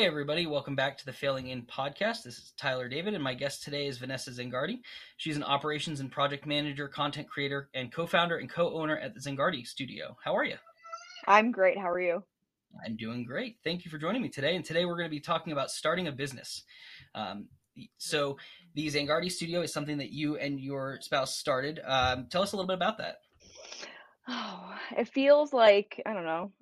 Hey, everybody, welcome back to the Failing In podcast. This is Tyler David, and my guest today is Vanessa Zangardi. She's an operations and project manager, content creator, and co founder and co owner at the Zangardi Studio. How are you? I'm great. How are you? I'm doing great. Thank you for joining me today. And today we're going to be talking about starting a business. Um, so, the Zangardi Studio is something that you and your spouse started. Um, tell us a little bit about that. Oh, it feels like, I don't know,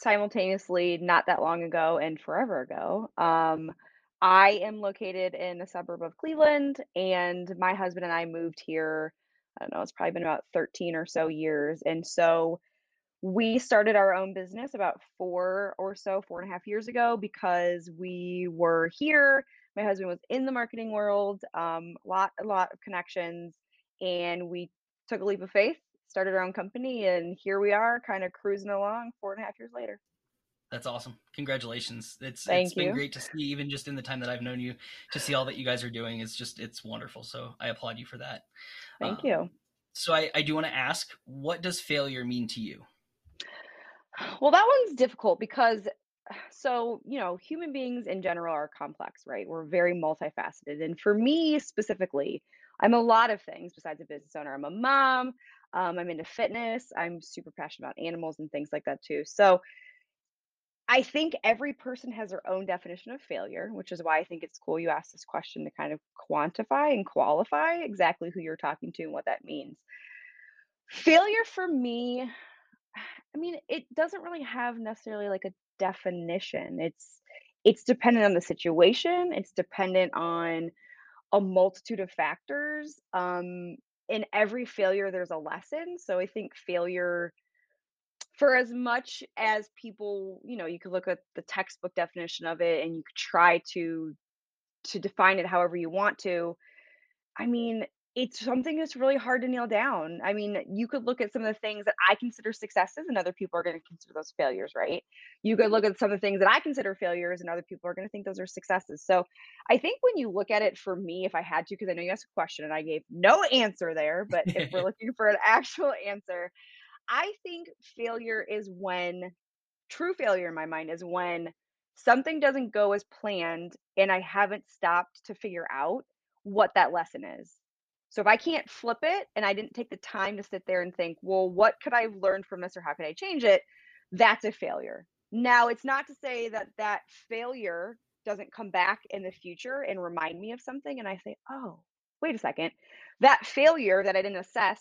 simultaneously not that long ago and forever ago. Um, I am located in a suburb of Cleveland, and my husband and I moved here. I don't know, it's probably been about 13 or so years. And so we started our own business about four or so, four and a half years ago because we were here. My husband was in the marketing world, um, lot, a lot of connections, and we took a leap of faith started our own company, and here we are, kind of cruising along four and a half years later. That's awesome. Congratulations. It's Thank it's been great to see even just in the time that I've known you to see all that you guys are doing. It's just it's wonderful. So I applaud you for that. Thank Um, you. So I, I do want to ask, what does failure mean to you? Well, that one's difficult because so, you know, human beings in general are complex, right? We're very multifaceted. And for me specifically, I'm a lot of things besides a business owner. I'm a mom, um, I'm into fitness, I'm super passionate about animals and things like that too. So I think every person has their own definition of failure, which is why I think it's cool you asked this question to kind of quantify and qualify exactly who you're talking to and what that means. Failure for me, I mean, it doesn't really have necessarily like a definition. It's it's dependent on the situation. It's dependent on a multitude of factors. Um, in every failure, there's a lesson. So I think failure, for as much as people, you know, you could look at the textbook definition of it and you could try to to define it however you want to. I mean, it's something that's really hard to nail down. I mean, you could look at some of the things that I consider successes and other people are going to consider those failures, right? You could look at some of the things that I consider failures and other people are going to think those are successes. So I think when you look at it for me, if I had to, because I know you asked a question and I gave no answer there, but if we're looking for an actual answer, I think failure is when true failure in my mind is when something doesn't go as planned and I haven't stopped to figure out what that lesson is. So if I can't flip it and I didn't take the time to sit there and think, well, what could I have learned from this or how could I change it? That's a failure. Now, it's not to say that that failure doesn't come back in the future and remind me of something and I say, oh, wait a second. That failure that I didn't assess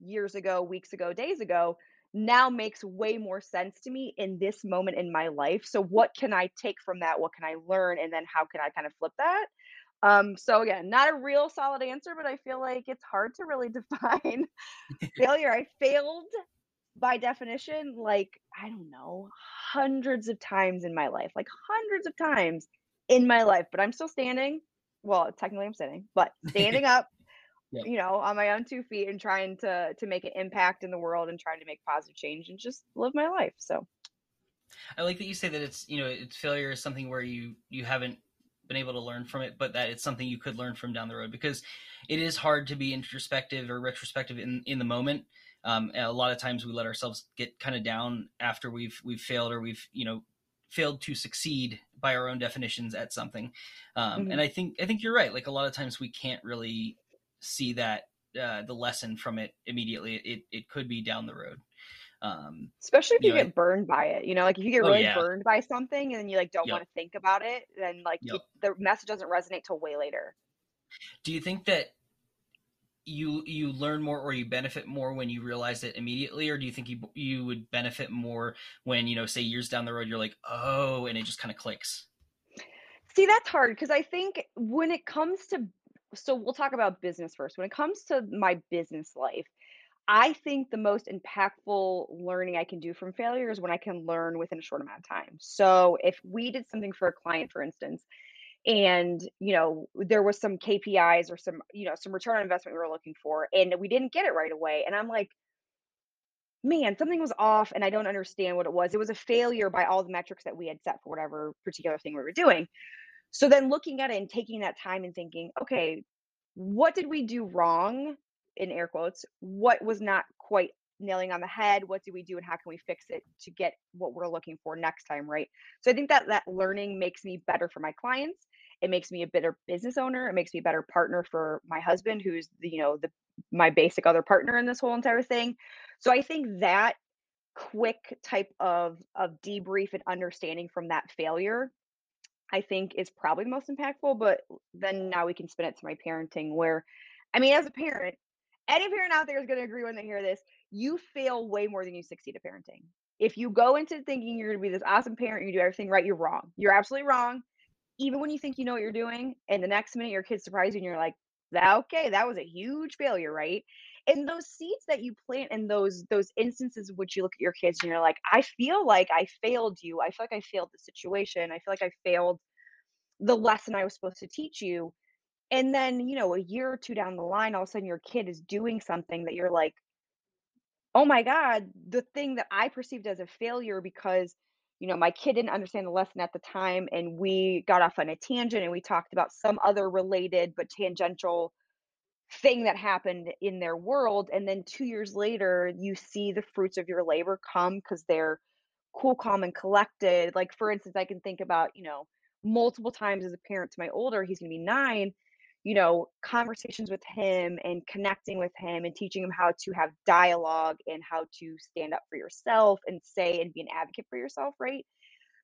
years ago, weeks ago, days ago now makes way more sense to me in this moment in my life. So what can I take from that? What can I learn? And then how can I kind of flip that? Um, so again, not a real solid answer, but I feel like it's hard to really define failure. I failed by definition, like, I don't know, hundreds of times in my life, like hundreds of times in my life, but I'm still standing. Well, technically I'm sitting, but standing up, Yep. you know, on my own two feet and trying to to make an impact in the world and trying to make positive change and just live my life. So I like that you say that it's you know it's failure is something where you you haven't been able to learn from it, but that it's something you could learn from down the road because it is hard to be introspective or retrospective in in the moment. Um, a lot of times we let ourselves get kind of down after we've we've failed or we've you know failed to succeed by our own definitions at something. Um, mhm. and I think I think you're right. Like a lot of times we can't really see that uh, the lesson from it immediately. It it could be down the road. Um, especially if you you know, get burned by it, you know, like if you get oh really yeah, burned by something and then you like don't yep, want to think about it, then like yep. the message doesn't resonate till way later. Do you think that you you learn more or you benefit more when you realize it immediately, or do you think you you would benefit more when you know, say years down the road, you're like, oh, and it just kind of clicks? See, that's hard because I think when it comes to, so we'll talk about business first. When it comes to my business life, I think the most impactful learning I can do from failure is when I can learn within a short amount of time. So if we did something for a client, for instance, and you know there was some KPIs or some you know some return on investment we were looking for, and we didn't get it right away, and I'm like, man, something was off, and I don't understand what it was. It was a failure by all the metrics that we had set for whatever particular thing we were doing so then looking at it and taking that time and thinking, okay, what did we do wrong in air quotes? What was not quite nailing on the head what do we do and how can we fix it to get what we're looking for next time right so i think that that learning makes me better for my clients it makes me a better business owner it makes me a better partner for my husband who's the you know the my basic other partner in this whole entire thing so i think that quick type of of debrief and understanding from that failure i think is probably the most impactful but then now we can spin it to my parenting where i mean as a parent any parent out there is going to agree when they hear this you fail way more than you succeed at parenting. If you go into thinking you're going to be this awesome parent you do everything right you're wrong. You're absolutely wrong. Even when you think you know what you're doing and the next minute your kid surprises you and you're like okay that was a huge failure right? And those seeds that you plant in those those instances in which you look at your kids and you're like i feel like i failed you. I feel like i failed the situation. I feel like i failed the lesson i was supposed to teach you and then you know a year or two down the line all of a sudden your kid is doing something that you're like oh my god the thing that i perceived as a failure because you know my kid didn't understand the lesson at the time and we got off on a tangent and we talked about some other related but tangential thing that happened in their world. And then 2 years later you see the fruits of your labor come cuz they're cool calm and collected. Like for instance I can think about you know multiple times as a parent to my older he's going to be 9 you know conversations with him and connecting with him and teaching him how to have dialogue and how to stand up for yourself and say and be an advocate for yourself right?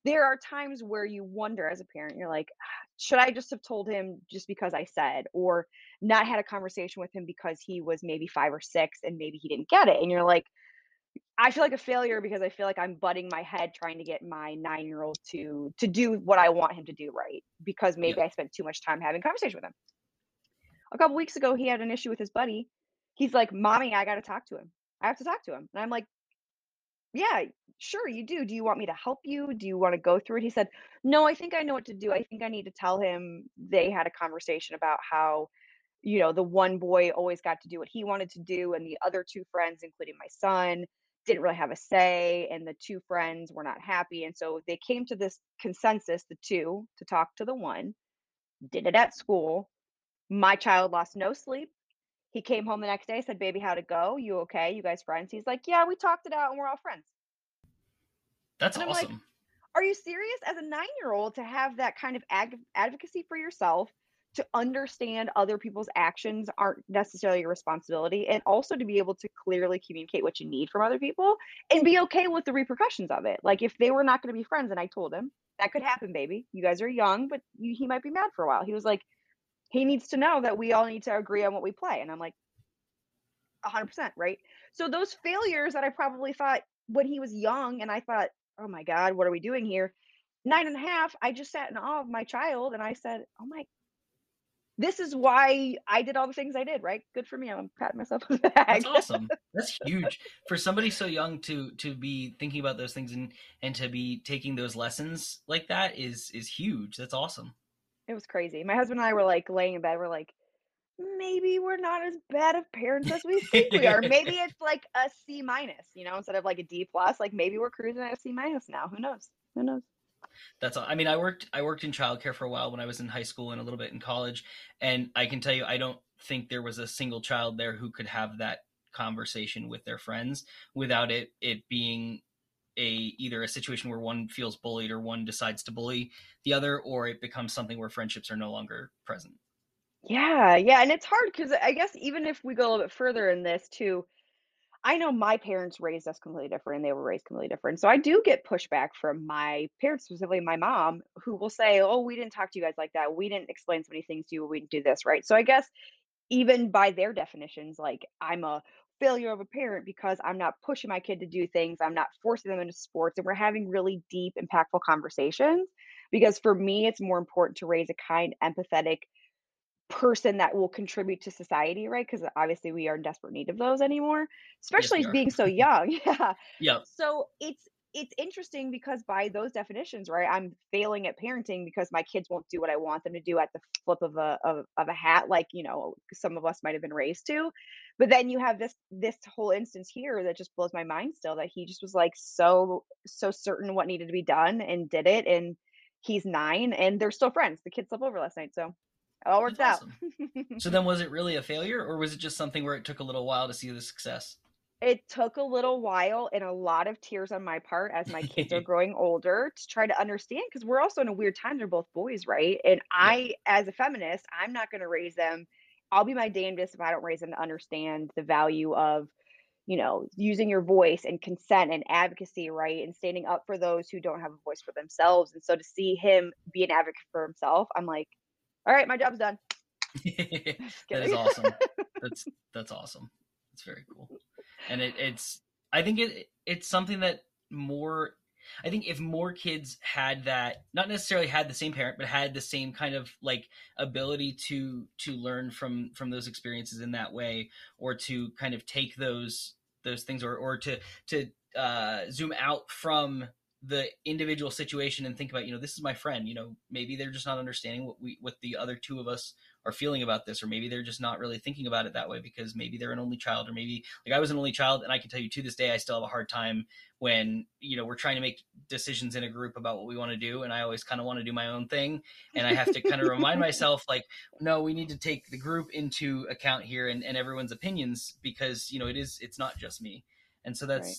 There are times where you wonder as a parent you're like should i just have told him just because i said or not had a conversation with him because he was maybe five or six and maybe he didn't get it? And you're like i feel like a failure because i feel like i'm butting my head trying to get my nine year old to to do what i want him to do right because maybe i spent too much time having conversation with him a couple weeks ago he had an issue with his buddy he's like mommy i gotta talk to him i have to talk to him and i'm like yeah, sure, you do. Do you want me to help you? Do you want to go through it? He said, No, I think I know what to do. I think I need to tell him they had a conversation about how, you know, the one boy always got to do what he wanted to do, and the other two friends, including my son, didn't really have a say, and the two friends were not happy. And so they came to this consensus, the two, to talk to the one, did it at school. My child lost no sleep he came home the next day, said, Baby, how'd it go? You okay? You guys friends? He's like, Yeah, we talked it out and we're all friends. That's and awesome. Like, Are you serious as a nine year old to have that kind of ag- advocacy for yourself, to understand other people's actions aren't necessarily your responsibility, and also to be able to clearly communicate what you need from other people and be okay with the repercussions of it? Like, if they were not going to be friends, and I told him, That could happen, baby. You guys are young, but you, he might be mad for a while. He was like, he needs to know that we all need to agree on what we play. And I'm like, 100%, right? So those failures that I probably thought when he was young, and I thought, oh my God, what are we doing here? Nine and a half, I just sat in awe of my child and I said, oh my, this is why I did all the things I did, right? Good for me. I'm patting myself on the back. That's awesome. That's huge for somebody so young to to be thinking about those things and and to be taking those lessons like that is is huge. That's awesome. It was crazy. My husband and I were like laying in bed. We're like, maybe we're not as bad of parents as we think we are. Maybe it's like a C minus, you know, instead of like a D plus. Like maybe we're cruising at a C minus now. Who knows? Who knows? That's all. I mean, I worked I worked in childcare for a while when I was in high school and a little bit in college, and I can tell you, I don't think there was a single child there who could have that conversation with their friends without it it being a either a situation where one feels bullied or one decides to bully the other or it becomes something where friendships are no longer present. Yeah yeah and it's hard because i guess even if we go a little bit further in this too i know my parents raised us completely different and they were raised completely different. So i do get pushback from my parents specifically my mom who will say oh we didn't talk to you guys like that. We didn't explain so many things to you. We didn't do this right? So i guess even by their definitions like i'm a failure of a parent because I'm not pushing my kid to do things. I'm not forcing them into sports. And we're having really deep, impactful conversations. Because for me, it's more important to raise a kind, empathetic person that will contribute to society, right? Because obviously we are in desperate need of those anymore, especially yes, being so young. yeah. Yeah. So it's it's interesting because by those definitions, right, I'm failing at parenting because my kids won't do what I want them to do at the flip of a of, of a hat, like you know some of us might have been raised to. But then you have this this whole instance here that just blows my mind still that he just was like so so certain what needed to be done and did it, and he's nine and they're still friends. The kids slept over last night, so it all worked out. so then, was it really a failure, or was it just something where it took a little while to see the success? It took a little while and a lot of tears on my part as my kids are growing older to try to understand because we're also in a weird time. They're both boys, right? And Yep. I, as a feminist, I'm not going to raise them. I'll be my damnedest if I don't raise them to understand the value of, you know, using your voice and consent and advocacy, right? And standing up for those who don't have a voice for themselves. And so to see him be an advocate for himself, I'm like, all right, my job's done. That is awesome. That's that's awesome. It's very cool. And it, it's I think it it's something that more I think if more kids had that not necessarily had the same parent but had the same kind of like ability to to learn from from those experiences in that way or to kind of take those those things or or to to uh zoom out from the individual situation and think about you know this is my friend you know maybe they're just not understanding what we what the other two of us are feeling about this or maybe they're just not really thinking about it that way because maybe they're an only child or maybe like I was an only child and I can tell you to this day I still have a hard time when you know we're trying to make decisions in a group about what we want to do and I always kind of want to do my own thing and I have to kind of remind myself like no we need to take the group into account here and, and everyone's opinions because you know it is it's not just me and so that's Right.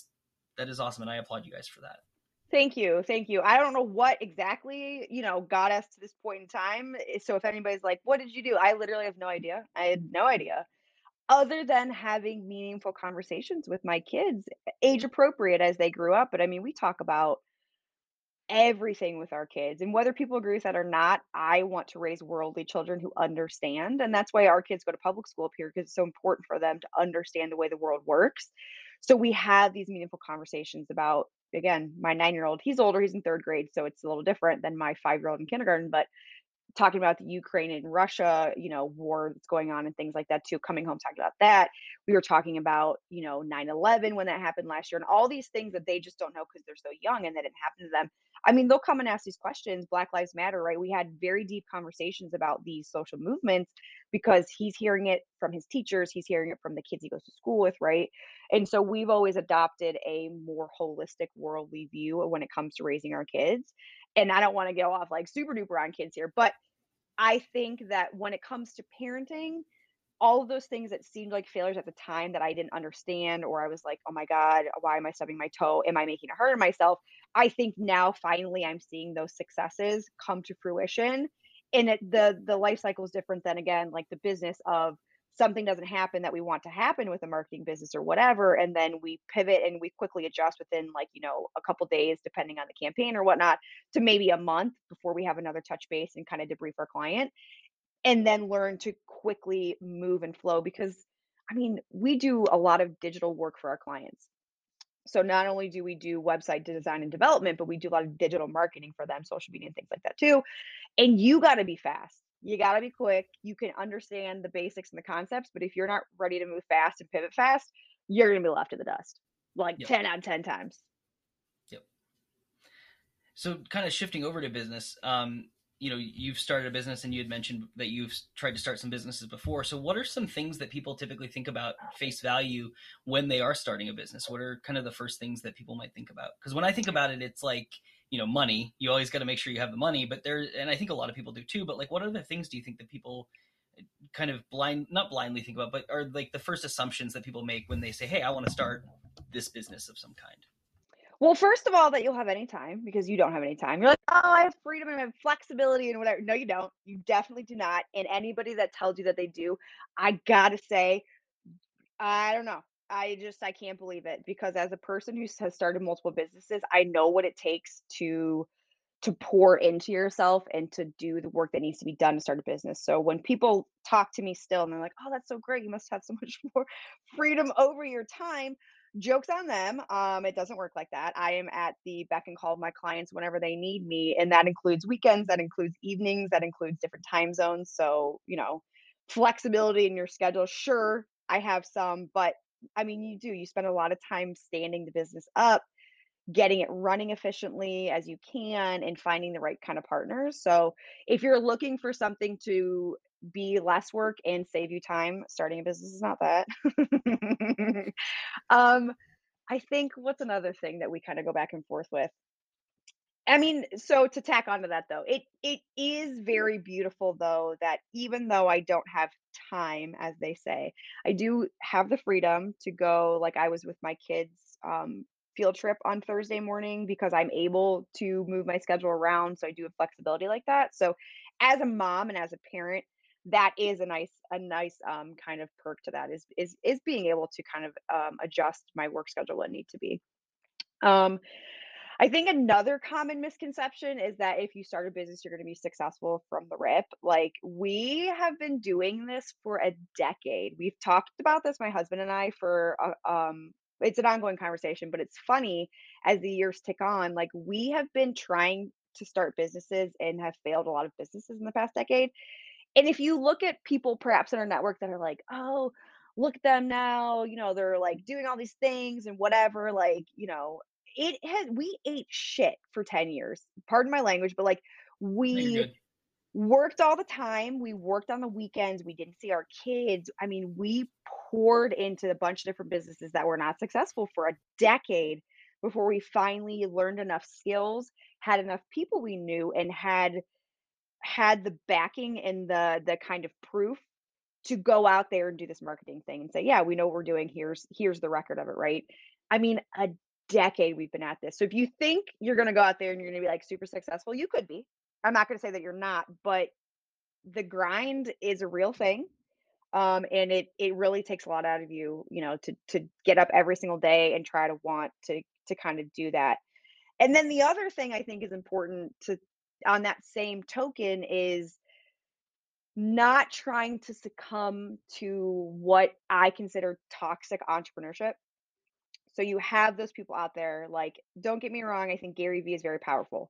that is awesome and I applaud you guys for that Thank you, thank you. I don't know what exactly, you know, got us to this point in time. eh, So if anybody's like, "What did you do?" I literally have no idea. I had no idea. Other than having meaningful conversations with my kids, age appropriate as they grew up. But I mean, we talk about everything with our kids. And whether people agree with that or not, I want to raise worldly children who understand. And that's why our kids go to public school up here because it's so important for them to understand the way the world works. So we have these meaningful conversations about, again, my nine year old, he's older, he's in third grade. So it's a little different than my five year old in kindergarten. But talking about the Ukraine and Russia, you know, war that's going on and things like that too, coming home talking about that. We were talking about, you know, 9/11 when that happened last year and all these things that they just don't know because they're so young and that didn't happen to them. I mean, they'll come and ask these questions, Black Lives Matter, right? We had very deep conversations about these social movements because he's hearing it from his teachers, he's hearing it from the kids he goes to school with, right? And so we've always adopted a more holistic worldly view when it comes to raising our kids and I don't want to go off like super duper on kids here, but I think that when it comes to parenting, all of those things that seemed like failures at the time that I didn't understand, or I was like, oh my God, why am I stubbing my toe? Am I making it hurt on myself? I think now finally I'm seeing those successes come to fruition. And it, the the life cycle is different than again, like the business of something doesn't happen that we want to happen with a marketing business or whatever, and then we pivot and we quickly adjust within like you know a couple days, depending on the campaign or whatnot, to maybe a month before we have another touch base and kind of debrief our client and then learn to quickly move and flow because I mean, we do a lot of digital work for our clients. So not only do we do website design and development, but we do a lot of digital marketing for them, social media and things like that too. And you got to be fast. You got to be quick. You can understand the basics and the concepts, but if you're not ready to move fast and pivot fast, you're going to be left in the dust. Like yep 10 out of 10 times. yep so kind of shifting over to business um you know you've started a business and you had mentioned that you've tried to start some businesses before so what are some things that people typically think about face value when they are starting a business what are kind of the first things that people might think about because when i think about it it's like you know money you always got to make sure you have the money but there and i think a lot of people do too but like what other things do you think that people uh, kind of blind not blindly think about but are like the first assumptions that people make when they say hey i want to start this business of some kind Well, first of all, that you'll have any time because you don't have any time. You're like, oh, I have freedom and I have flexibility and whatever. No, you don't. You definitely do not. And anybody that tells you that they do, I gotta say, I don't know. I just I can't believe it because as a person who has started multiple businesses, I know what it takes to to pour into yourself and to do the work that needs to be done to start a business. So when people talk to me still and they're like, "Oh, that's so great. You must have so much more freedom over your time." Jokes on them. Um, it doesn't work like that. I am at the beck and call of my clients whenever they need me, and that includes weekends, that includes evenings, that includes different time zones. So, you know, flexibility in your schedule. Sure, I have some, but I mean, you do. You spend a lot of time standing the business up getting it running efficiently as you can and finding the right kind of partners. So, if you're looking for something to be less work and save you time, starting a business is not that. um, I think what's another thing that we kind of go back and forth with? I mean, so to tack onto that though, it it is very beautiful though that even though I don't have time, as they say, I do have the freedom to go like I was with my kids um field trip on Thursday morning because I'm able to move my schedule around. So I do have flexibility like that. So as a mom and as a parent, that is a nice a nice um kind of perk to that is is is being able to kind of um adjust my work schedule when need to be. Um I think another common misconception is that if you start a business, you're going to be successful from the rip. Like, we have been doing this for a decade. We've talked about this, my husband and I, for uh, um, it's an ongoing conversation, but it's funny as the years tick on. Like, we have been trying to start businesses and have failed a lot of businesses in the past decade. And if you look at people perhaps in our network that are like, oh, look at them now, you know, they're like doing all these things and whatever, like, you know, it has we ate shit for 10 years. Pardon my language, but like we worked all the time. We worked on the weekends. We didn't see our kids. I mean, we poured into a bunch of different businesses that were not successful for a decade before we finally learned enough skills, had enough people we knew, and had had the backing and the the kind of proof to go out there and do this marketing thing and say, "Yeah, we know what we're doing. Here's here's the record of it," right? I mean, a decade we've been at this. So if you think you're going to go out there and you're going to be like super successful, you could be. I'm not going to say that you're not, but the grind is a real thing. Um, and it it really takes a lot out of you, you know, to to get up every single day and try to want to to kind of do that. And then the other thing I think is important to on that same token is not trying to succumb to what I consider toxic entrepreneurship. So you have those people out there, like, don't get me wrong, I think Gary Vee is very powerful,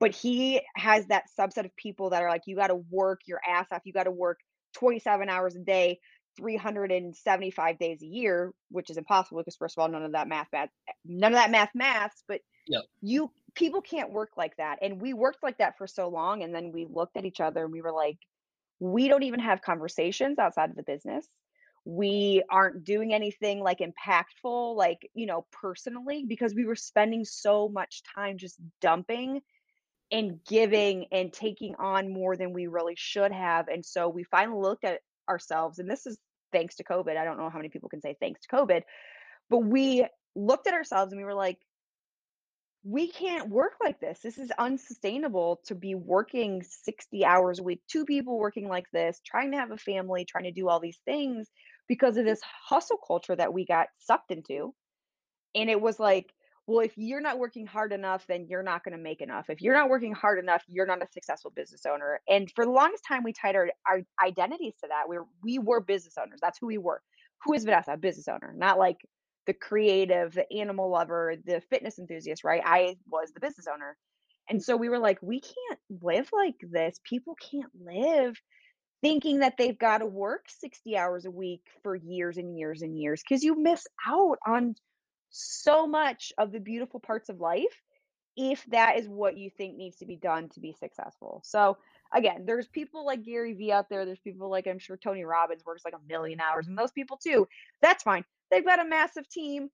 but he has that subset of people that are like, you got to work your ass off. You got to work 27 hours a day, 375 days a year, which is impossible because first of all, none of that math, math none of that math maths, but Yep. you people can't work like that. And we worked like that for so long. And then we looked at each other and we were like, we don't even have conversations outside of the business. We aren't doing anything like impactful, like, you know, personally, because we were spending so much time just dumping and giving and taking on more than we really should have. And so we finally looked at ourselves, and this is thanks to COVID. I don't know how many people can say thanks to COVID, but we looked at ourselves and we were like, we can't work like this. This is unsustainable to be working 60 hours a week, two people working like this, trying to have a family, trying to do all these things because of this hustle culture that we got sucked into. And it was like, well, if you're not working hard enough, then you're not going to make enough. If you're not working hard enough, you're not a successful business owner. And for the longest time, we tied our, our identities to that. We were, we were business owners. That's who we were. Who is Vanessa? A business owner, not like the creative, the animal lover, the fitness enthusiast, right? I was the business owner. And so we were like, we can't live like this. People can't live thinking that they've got to work 60 hours a week for years and years and years because you miss out on so much of the beautiful parts of life if that is what you think needs to be done to be successful. So again, there's people like Gary Vee out there. There's people like I'm sure Tony Robbins works like a million hours, and those people too. That's fine. They've got a massive team.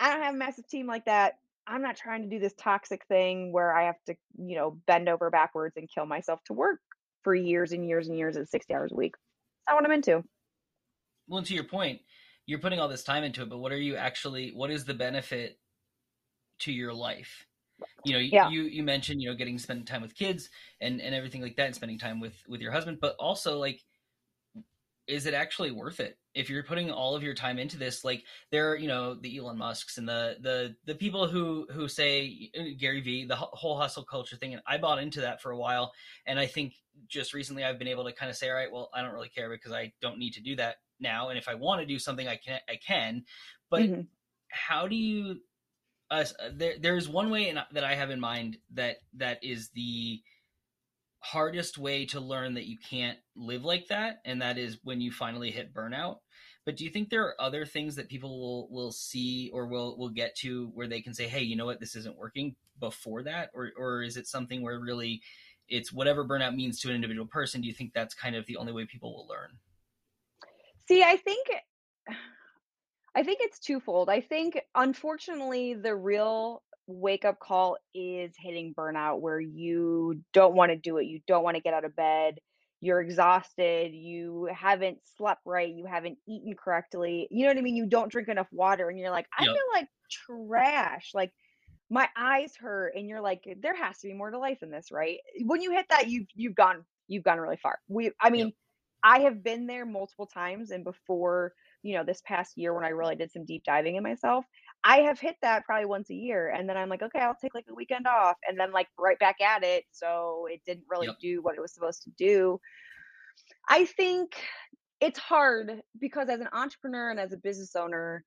I don't have a massive team like that. I'm not trying to do this toxic thing where I have to, you know, bend over backwards and kill myself to work for years and years and years at 60 hours a week. That's not what I'm into. Well, to your point, you're putting all this time into it, but what are you actually? What is the benefit to your life? You know, Yeah. you you mentioned you know getting to spend time with kids and and everything like that, and spending time with with your husband, but also like is it actually worth it if you're putting all of your time into this like there are you know the elon musks and the the the people who who say uh, gary vee the whole hustle culture thing and i bought into that for a while. And i think just recently i've been able to kind of say all right well i don't really care because i don't need to do that now and if i want to do something i can i can. But hmm how do you uh, there there's one way in, that i have in mind that that is the hardest way to learn that you can't live like that and that is when you finally hit burnout. But do you think there are other things that people will will see or will will get to where they can say hey you know what? This isn't working before that or or is it something where really it's whatever burnout means to an individual person do you think that's kind of the only way people will learn? See, I think I think it's twofold. I think unfortunately the real wake up call is hitting burnout where you don't want to do it. You don't want to get out of bed. You're exhausted. You haven't slept right. You haven't eaten correctly. You know what I mean? You don't drink enough water and you're like, I Yep. feel like trash. Like my eyes hurt and you're like there has to be more to life than this, right? When you hit that you've you've gone you've gone really far. We I Yep. mean, I have been there multiple times and before, you know, this past year when I really did some deep diving in myself, I have hit that probably once a year and then I'm like, okay, I'll take like a weekend off and then like right back at it. So it didn't really Yep. do what it was supposed to do. I think it's hard because as an entrepreneur and as a business owner,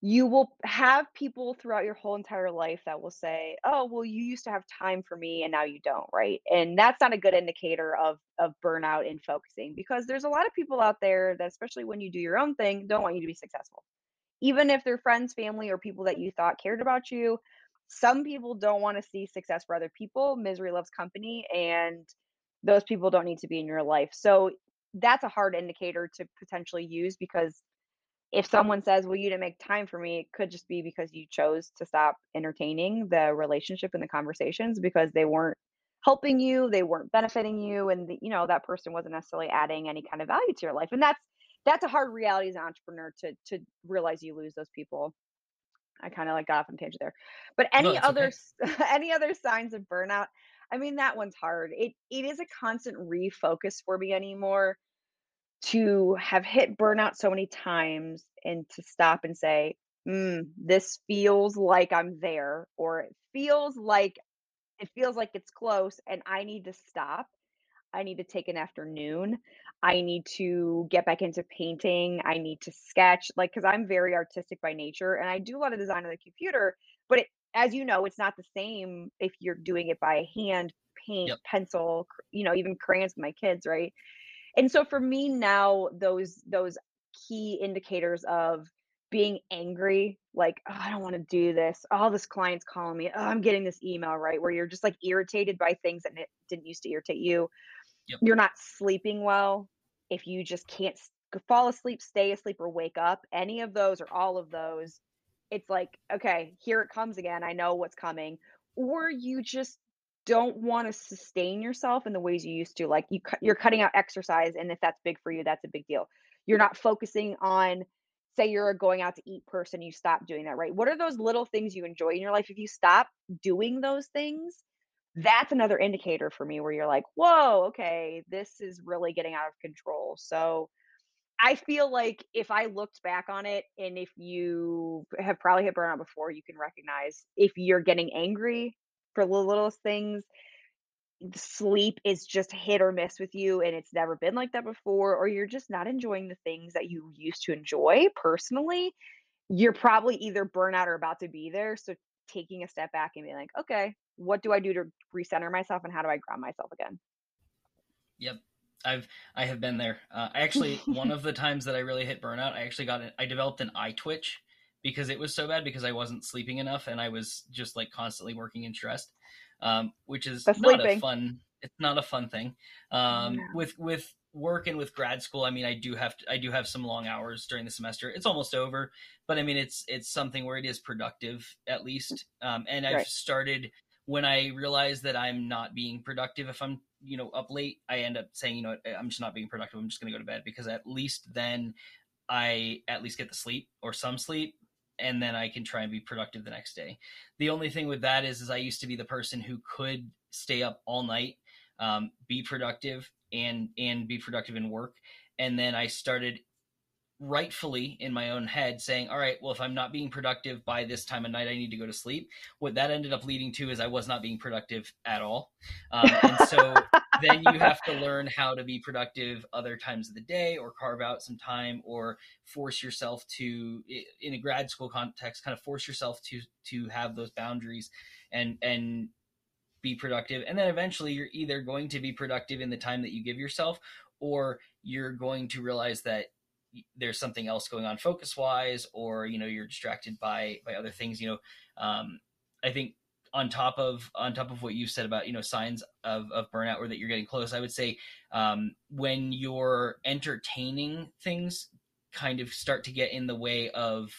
you will have people throughout your whole entire life that will say, "Oh, well, you used to have time for me and now you don't," right? And that's not a good indicator of of burnout and focusing because there's a lot of people out there that especially when you do your own thing, don't want you to be successful. Even if they're friends, family, or people that you thought cared about you, some people don't want to see success for other people. Misery loves company, and those people don't need to be in your life. So that's a hard indicator to potentially use because if someone says, "Well, you didn't make time for me," it could just be because you chose to stop entertaining the relationship and the conversations because they weren't helping you, they weren't benefiting you, and the, you know that person wasn't necessarily adding any kind of value to your life. And that's that's a hard reality as an entrepreneur to to realize you lose those people. I kind of like got off on a tangent there, but any it's other okay. any other signs of burnout? I mean, that one's hard. It it is a constant refocus for me anymore to have hit burnout so many times and to stop and say, mm, this feels like I'm there, or it feels like it feels like it's close and I need to stop. I need to take an afternoon. I need to get back into painting. I need to sketch, like, because I'm very artistic by nature and I do a lot of design on the computer. But it, as you know, it's not the same if you're doing it by hand, paint, Yep. pencil, you know, even crayons with my kids, right? And so for me now, those those key indicators of being angry, like, "Oh, I don't wanna do this. Oh, this client's calling me. Oh, I'm getting this email," right? Where you're just, like, irritated by things that it didn't used to irritate you. Yep. You're not sleeping well. If you just can't fall asleep, stay asleep, or wake up, any of those or all of those, it's like, "Okay, here it comes again. I know what's coming." Or you just don't wanna sustain yourself in the ways you used to, like, you you're cutting out exercise, and if that's big for you, that's a big deal. You're not focusing on say you're a going out to eat person, you stop doing that, right? What are those little things you enjoy in your life? If you stop doing those things, that's another indicator for me where you're like, "Whoa, okay, this is really getting out of control." So, I feel like if I looked back on it, and if you have probably hit burnout before, you can recognize if you're getting angry for the littlest things, sleep is just hit or miss with you, and it's never been like that before, or you're just not enjoying the things that you used to enjoy personally, you're probably either burnout or about to be there. So, taking a step back and being like, "Okay, what do I do to recenter myself, and how do I ground myself again?" Yep. I've I have been there. Uh, I actually one of the times that I really hit burnout, I actually got an, I developed an eye twitch because it was so bad because I wasn't sleeping enough and I was just like constantly working and stressed, um, which is not a fun. It's not a fun thing. Um, No. with with work and with grad school, I mean, I do have to, I do have some long hours during the semester. It's almost over, but I mean, it's it's something where it is productive at least. Um, and I've started when I realize that I'm not being productive, if I'm, you know, up late, I end up saying, you know, I'm just not being productive. I'm just going to go to bed because at least then I at least get the sleep or some sleep and then I can try and be productive the next day. The only thing with that is, is I used to be the person who could stay up all night, um, be productive and, and be productive in work. And then I started rightfully in my own head saying, all right, well, if I'm not being productive by this time of night, I need to go to sleep. What that ended up leading to is I was not being productive at all. Um, and so then you have to learn how to be productive other times of the day or carve out some time or force yourself to in a grad school context kind of force yourself to to have those boundaries and and be productive and then eventually you're either going to be productive in the time that you give yourself or you're going to realize that there's something else going on focus wise or you know you're distracted by by other things you know um, i think on top of on top of what you said about you know signs of, of burnout or that you're getting close i would say um, when you're entertaining things kind of start to get in the way of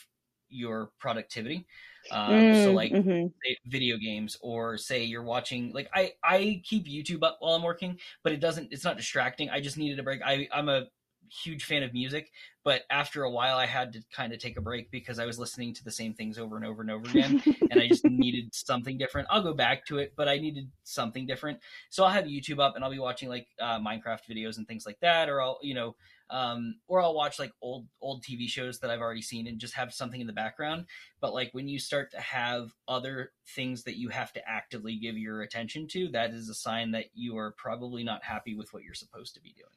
your productivity Uh, Mm, so like mhm. video games or say you're watching like I I keep YouTube up while I'm working, but it doesn't it's not distracting. I just needed a break. I I'm a huge fan of music, but after a while I had to kind of take a break because I was listening to the same things over and over and over again and I just needed something different. I'll go back to it, but I needed something different. So I'll have YouTube up and I'll be watching like uh, Minecraft videos and things like that or I'll, you know, um, or I'll watch like old old TV shows that I've already seen and just have something in the background. But like when you start to have other things that you have to actively give your attention to, that is a sign that you are probably not happy with what you're supposed to be doing.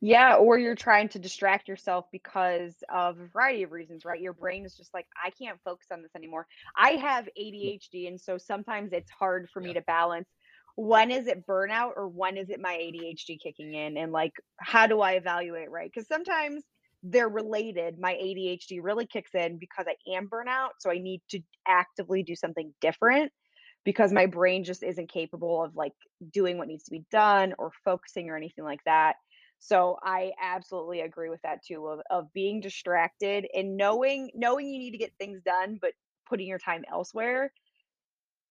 Yeah, or you're trying to distract yourself because of a variety of reasons, right? Your brain is just like, I can't focus on this anymore. I have ADHD, and so sometimes it's hard for me Yeah. to balance when is it burnout or when is it my ADHD kicking in? And like, how do I evaluate, right? Because sometimes they're related. My ADHD really kicks in because I am burnout. So I need to actively do something different because my brain just isn't capable of like doing what needs to be done or focusing or anything like that. So I absolutely agree with that too of of being distracted and knowing knowing you need to get things done, but putting your time elsewhere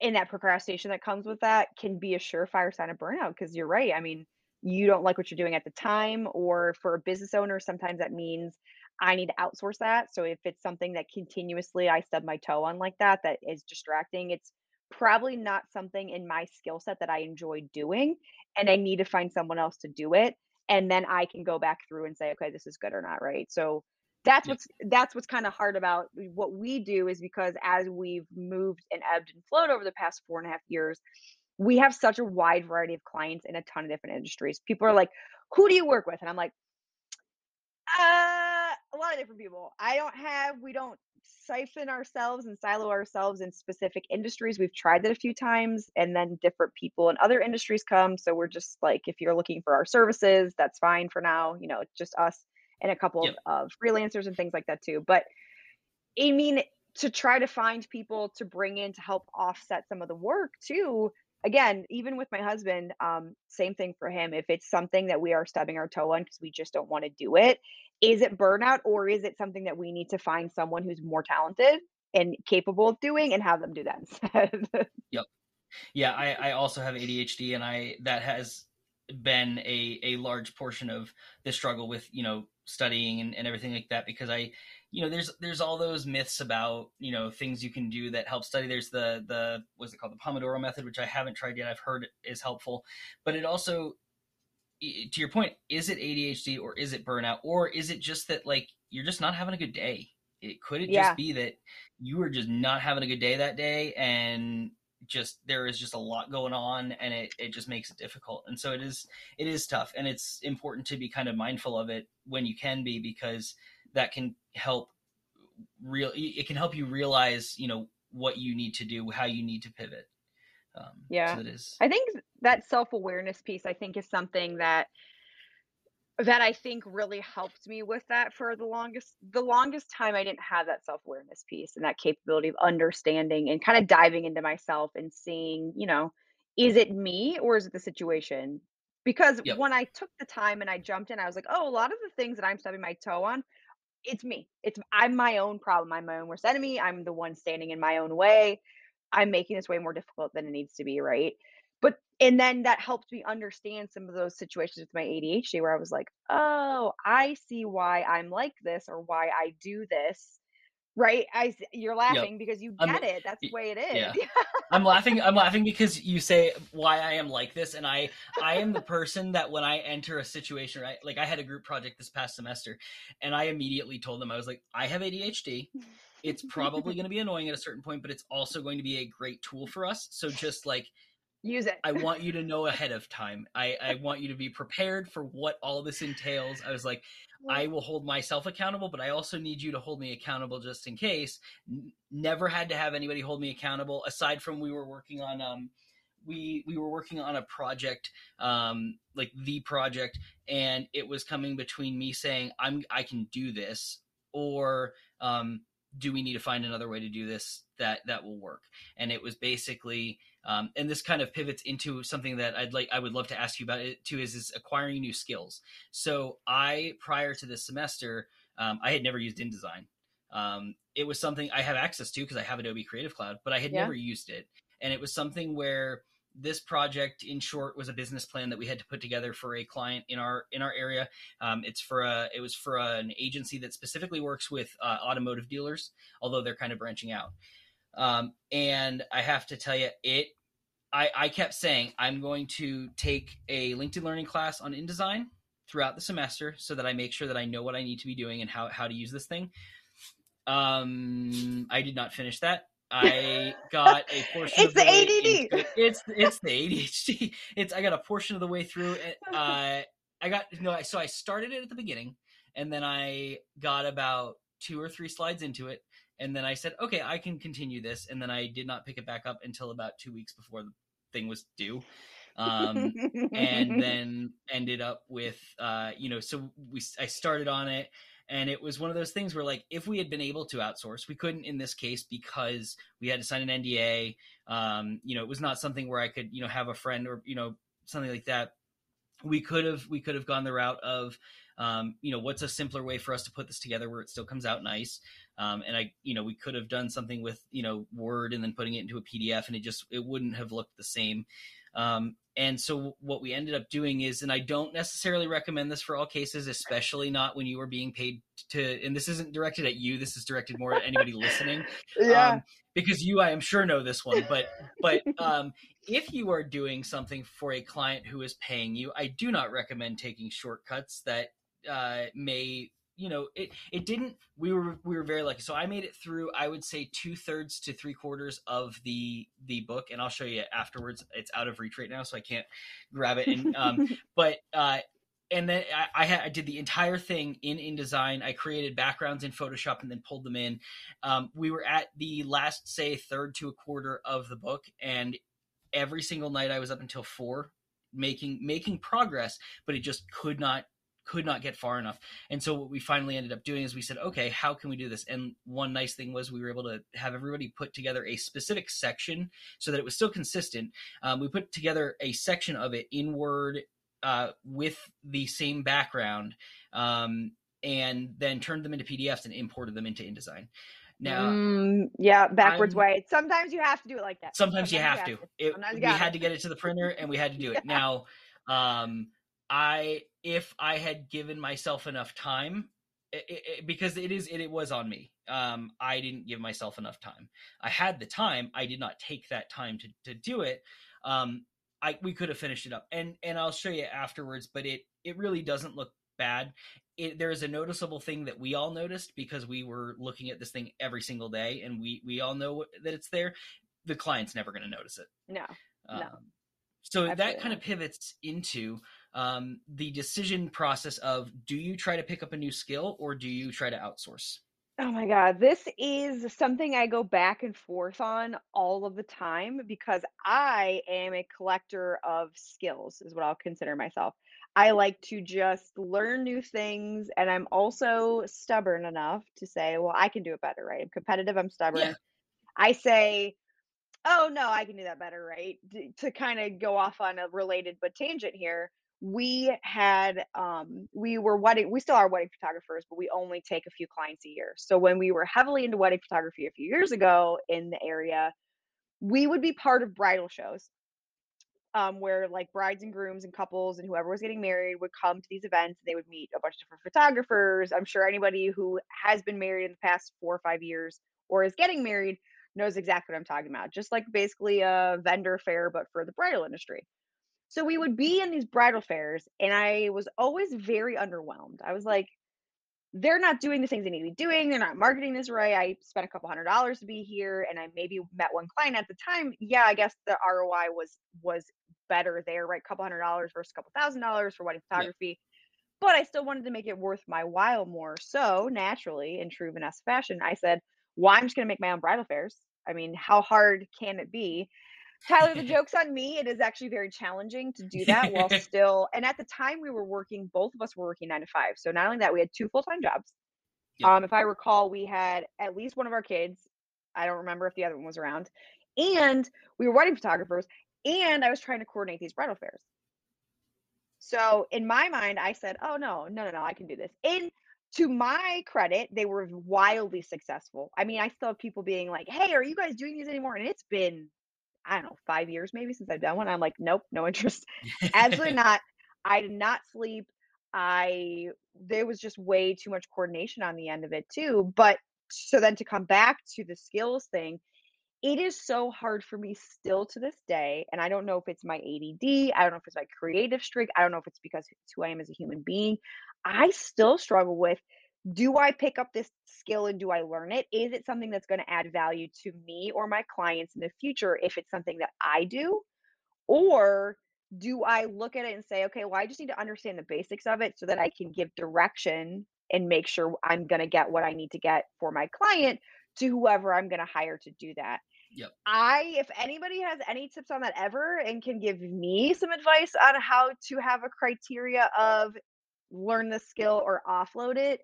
and that procrastination that comes with that can be a surefire sign of burnout because you're right. I mean, you don't like what you're doing at the time, or for a business owner, sometimes that means I need to outsource that. So if it's something that continuously I stub my toe on like that, that is distracting, it's probably not something in my skill set that I enjoy doing. And I need to find someone else to do it. And then I can go back through and say, okay, this is good or not, right? So that's what's that's what's kind of hard about what we do is because as we've moved and ebbed and flowed over the past four and a half years, we have such a wide variety of clients in a ton of different industries. People are like, "Who do you work with?" And I'm like, "Uh, a lot of different people. I don't have we don't siphon ourselves and silo ourselves in specific industries. We've tried that a few times and then different people in other industries come, so we're just like if you're looking for our services, that's fine for now. You know, it's just us and a couple of, of freelancers and things like that too. But I mean, to try to find people to bring in to help offset some of the work too. Again, even with my husband, um, same thing for him. If it's something that we are stubbing our toe on because we just don't want to do it, is it burnout or is it something that we need to find someone who's more talented and capable of doing and have them do that instead? Yep. Yeah, I, I also have ADHD, and I that has been a a large portion of the struggle with you know studying and, and everything like that because I you know there's there's all those myths about you know things you can do that help study. There's the the what's it called the Pomodoro method, which I haven't tried yet. I've heard is helpful, but it also to your point, is it ADHD or is it burnout or is it just that like you're just not having a good day? It could it just be that you were just not having a good day that day and just there is just a lot going on and it, it just makes it difficult. And so it is it is tough and it's important to be kind of mindful of it when you can be because that can help real it can help you realize you know what you need to do how you need to pivot. Um, Yeah. so it is. I think that self-awareness piece I think is something that that I think really helped me with that for the longest the longest time I didn't have that self-awareness piece and that capability of understanding and kind of diving into myself and seeing, you know, is it me or is it the situation? Because yep when I took the time and I jumped in, I was like, oh, a lot of the things that I'm stubbing my toe on, it's me. It's I'm my own problem. I'm my own worst enemy. I'm the one standing in my own way. I'm making this way more difficult than it needs to be, right? And then that helped me understand some of those situations with my ADHD where I was like, "Oh, I see why I'm like this or why I do this." Right? I you're yep laughing because you i'm get it. That's the way it is. yeah. I'm laughing. I'm laughing because you say why I am like this, and I I am the person that when I enter a situation, right? Like I had a group project this past semester, and I immediately told them I was like, I have ADHD. It's probably going to be annoying at a certain point, but it's also going to be a great tool for us. So just like Use it. I want you to know ahead of time. I I want you to be prepared for what all this entails. I was like, I will hold myself accountable, but I also need you to hold me accountable just in case. N- never had to have anybody hold me accountable aside from we were working on um we we were working on a project um like the project and it was coming between me saying I'm I can do this or um do we need to find another way to do this that that will work and it was basically um, and this kind of pivots into something that I'd like I would love to ask you about it too is is acquiring new skills so I prior to this semester um, I had never used InDesign Um, it was something I have access to because I have Adobe Creative Cloud, but I had Yeah. never used it. And it was something where this project, in short, was a business plan that we had to put together for a client in our in our area. Um, it's for a it was for an agency that specifically works with uh, automotive dealers, although they're kind of branching out. Um, and I have to tell you, it I, I kept saying I'm going to take a LinkedIn Learning class on InDesign throughout the semester so that I make sure that I know what I need to be doing and how, how to use this thing. Um, I did not finish that. I got a portion. It's of the way ADD. into. It's it's the ADHD. It's I got a portion of the way through. it. Uh, I got no. I- So I started it at the beginning, and then I got about two or three slides into it, and then I said, okay, I can continue this, and then I did not pick it back up until about two weeks before the thing was due. Um, and then ended up with uh, you know so we i started on it. And it was one of those things where like if we had been able to outsource we couldn't in this case because we had to sign an nda um, you know it was not something where i could you know have a friend or you know something like that. We could have we could have gone the route of um, you know what's a simpler way for us to put this together where it still comes out nice um, and i you know we could have done something with you know word and then putting it into a pdf and it just it wouldn't have looked the same um, and so what we ended up doing is, and I don't necessarily recommend this for all cases, especially not when you are being paid to, and this isn't directed at you, this is directed more at anybody listening. yeah. Um, because you, I am sure know this one, but, but, um, if you are doing something for a client who is paying you, I do not recommend taking shortcuts that, uh, may, you know, it, it didn't, we were, we were very lucky. So I made it through, I would say two thirds to three quarters of the, the book. And I'll show you afterwards. It's out of reach right now, so I can't grab it. And, um, but uh, and then I, I, had, I did the entire thing in InDesign. I created backgrounds in Photoshop and then pulled them in. Um, we were at the last, say, third to a quarter of the book, and every single night I was up until four, making making progress, but it just could not could not get far enough. And so what we finally ended up doing is we said, okay, how can we do this? And one nice thing was we were able to have everybody put together a specific section so that it was still consistent. Um, we put together a section of it in Word uh, with the same background, um, and then turned them into PDFs and imported them into InDesign. Now, Mm, yeah, backwards I'm- way. Sometimes you have to do it like that. sometimes you have to. It, we had to get it to the printer, and we had to do it. Now, um, I if I had given myself enough time, it, it, because it is it, it was on me. Um, I didn't give myself enough time. I had the time. I did not take that time to to do it. Um, I we could have finished it up, and and I'll show you afterwards. But it it really doesn't look bad. It, there is a noticeable thing that we all noticed because we were looking at this thing every single day, and we we all know that it's there. The client's never going to notice it. No. Um, No. so that kind of pivots into um, the decision process of do you try to pick up a new skill or do you try to outsource? Oh my God, this is something I go back and forth on all of the time because I am a collector of skills, is what I'll consider myself. I like to just learn new things, and I'm also stubborn enough to say, well, I can do it better, right? I'm competitive, I'm stubborn. Yeah. I say, oh no, I can do that better, right? To kind of go off on a related but tangent here, we had um we were wedding we still are wedding photographers, but we only take a few clients a year. So when we were heavily into wedding photography a few years ago in the area, we would be part of bridal shows. Um, where like brides and grooms and couples and whoever was getting married would come to these events. And they would meet a bunch of different photographers. I'm sure anybody who has been married in the past four or five years or is getting married knows exactly what I'm talking about. Just like basically a vendor fair, but for the bridal industry. So we would be in these bridal fairs, and I was always very underwhelmed. I was like, they're not doing the things they need to be doing. They're not marketing this right. I spent a couple hundred dollars to be here, and I maybe met one client at the time. Yeah, I guess the ROI was was better there, right? A couple hundred dollars versus a couple thousand dollars for wedding Yeah. photography. But I still wanted to make it worth my while more. So naturally, in true Vanessa fashion, I said, "Well, I'm just going to make my own bridal fairs. I mean, how hard can it be?" Tyler, the joke's on me. It is actually very challenging to do that while still. And at the time, we were working. Both of us were working nine to five. So not only that, we had two full time jobs. Yep. Um, if I recall, we had at least one of our kids. I don't remember if the other one was around. And we were wedding photographers. And I was trying to coordinate these bridal fairs. So in my mind, I said, "Oh no, no, no, no! I can do this." And to my credit, they were wildly successful. I mean, I still have people being like, "Hey, are you guys doing these anymore?" And it's been, I don't know, five years maybe since I've done one. I'm like, nope, no interest. Absolutely not. I did not sleep. I there was just way too much coordination on the end of it too. But so then to come back to the skills thing, it is so hard for me still to this day. And I don't know if it's my ADD, I don't know if it's my creative streak, I don't know if it's because it's who I am as a human being. I still struggle with do I pick up this skill and do I learn it? Is it something that's going to add value to me or my clients in the future if it's something that I do? Or do I look at it and say, okay, well, I just need to understand the basics of it so that I can give direction and make sure I'm going to get what I need to get for my client to whoever I'm going to hire to do that. Yep. I, if anybody has any tips on that ever and can give me some advice on how to have a criteria of learn the skill or offload it,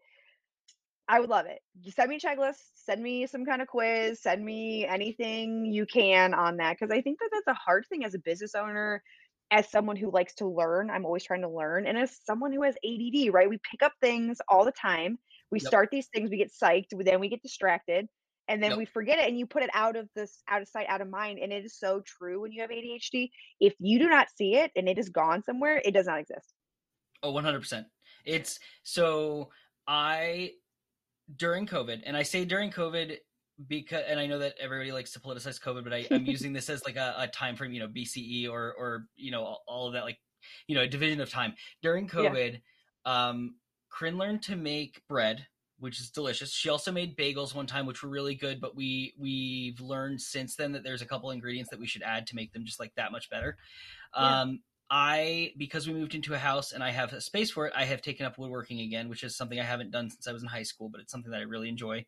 I would love it. Send me checklists, send me some kind of quiz, send me anything you can on that. Cause I think that that's a hard thing as a business owner as someone who likes to learn, I'm always trying to learn. And as someone who has ADD, right? We pick up things all the time. We Yep. start these things, we get psyched, then we get distracted, and then Yep. we forget it and you put it out of this out of sight, out of mind. And it is so true when you have ADHD. If you do not see it and it is gone somewhere, it does not exist. Oh, 100%. It's so I during COVID, and I say during COVID because, and I know that everybody likes to politicize COVID, but I, I'm using this as like a, a time frame, you know, BCE or, or, you know, all, all of that, like, you know, a division of time. During Yeah. COVID, um, Corinne learned to make bread, which is delicious. She also made bagels one time, which were really good, but we, we've learned since then that there's a couple ingredients that we should add to make them just like that much better. Yeah. Um, I because we moved into a house and I have a space for it, I have taken up woodworking again, which is something I haven't done since I was in high school, but it's something that I really enjoy.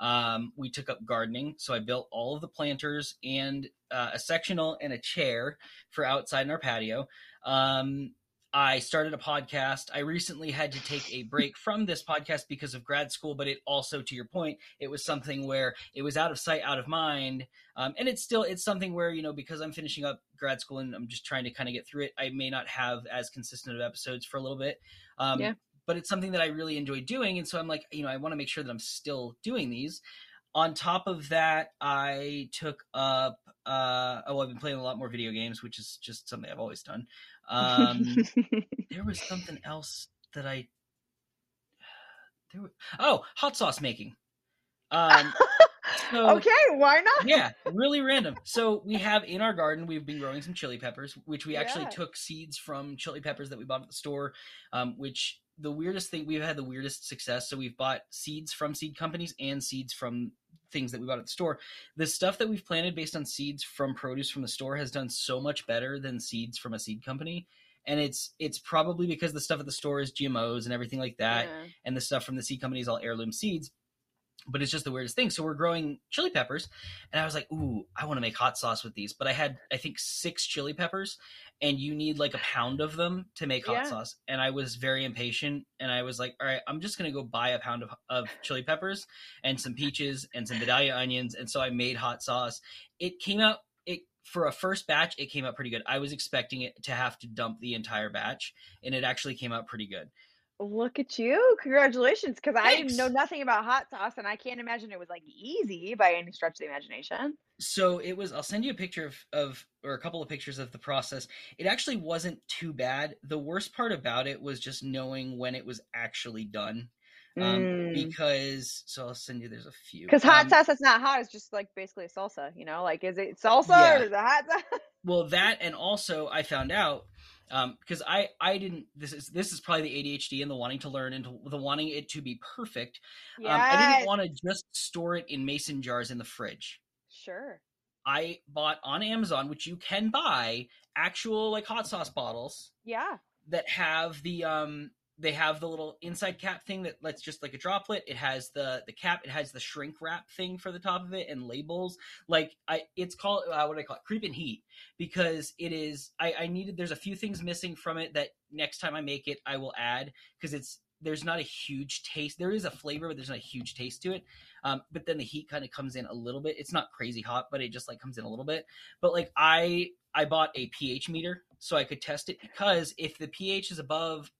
Um, we took up gardening, so I built all of the planters and uh, a sectional and a chair for outside in our patio. Um, I started a podcast. I recently had to take a break from this podcast because of grad school, but it also, to your point, it was something where it was out of sight, out of mind, um, and it's still it's something where you know because I'm finishing up grad school and I'm just trying to kind of get through it. I may not have as consistent of episodes for a little bit, um, Yeah. but it's something that I really enjoy doing, and so I'm like, you know, I want to make sure that I'm still doing these. On top of that, I took up. Uh, oh, I've been playing a lot more video games, which is just something I've always done. Um, there was something else that I. There were, oh, hot sauce making. Um, so- okay, why not? yeah, really random. So we have in our garden, we've been growing some chili peppers, which we actually Yeah. took seeds from chili peppers that we bought at the store. Um, which the weirdest thing we've had the weirdest success. So we've bought seeds from seed companies and seeds from things that we bought at the store. The stuff that we've planted based on seeds from produce from the store has done so much better than seeds from a seed company. And it's it's probably because the stuff at the store is GMOs and everything like that Yeah. and the stuff from the seed company is all heirloom seeds. But it's just the weirdest thing. So we're growing chili peppers, and I was like, "Ooh, I want to make hot sauce with these." But I had, I think, six chili peppers, and you need like a pound of them to make hot Yeah. sauce. And I was very impatient, and I was like, "All right, I'm just gonna go buy a pound of, of chili peppers and some peaches and some Vidalia onions." And so I made hot sauce. It came out it for a first batch. It came out pretty good. I was expecting it to have to dump the entire batch, and it actually came out pretty good. Look at you. Congratulations. Because I Thanks. know nothing about hot sauce and I can't imagine it was like easy by any stretch of the imagination. so it was i'll send you a picture of, of or a couple of pictures of the process it actually wasn't too bad the worst part about it was just knowing when it was actually done um, because so i'll send you there's a few Because Mm. hot Um, sauce that's not hot is just like basically a salsa, you know? Like, is it salsa Yeah. or is it hot sauce? well that and also i found out um, because i i didn't this is this is probably the adhd and the wanting to learn and to, the wanting it to be perfect um, i didn't want to just store it in mason jars in the fridge Sure. i bought on amazon which you can buy actual like hot sauce bottles Yeah. that have the um they have the little inside cap thing that lets just like a droplet. It has the the cap it has the shrink wrap thing for the top of it and labels. Like i it's called uh, what do i call it? Creep and heat. Because it is i i needed there's a few things missing from it that next time i make it i will add. Because it's there's not a huge taste there is a flavor but there's not a huge taste to it. Um, but then the heat kind of comes in a little bit. It's not crazy hot but it just like comes in a little bit. But like i i bought a ph meter so i could test it. Because if the ph is above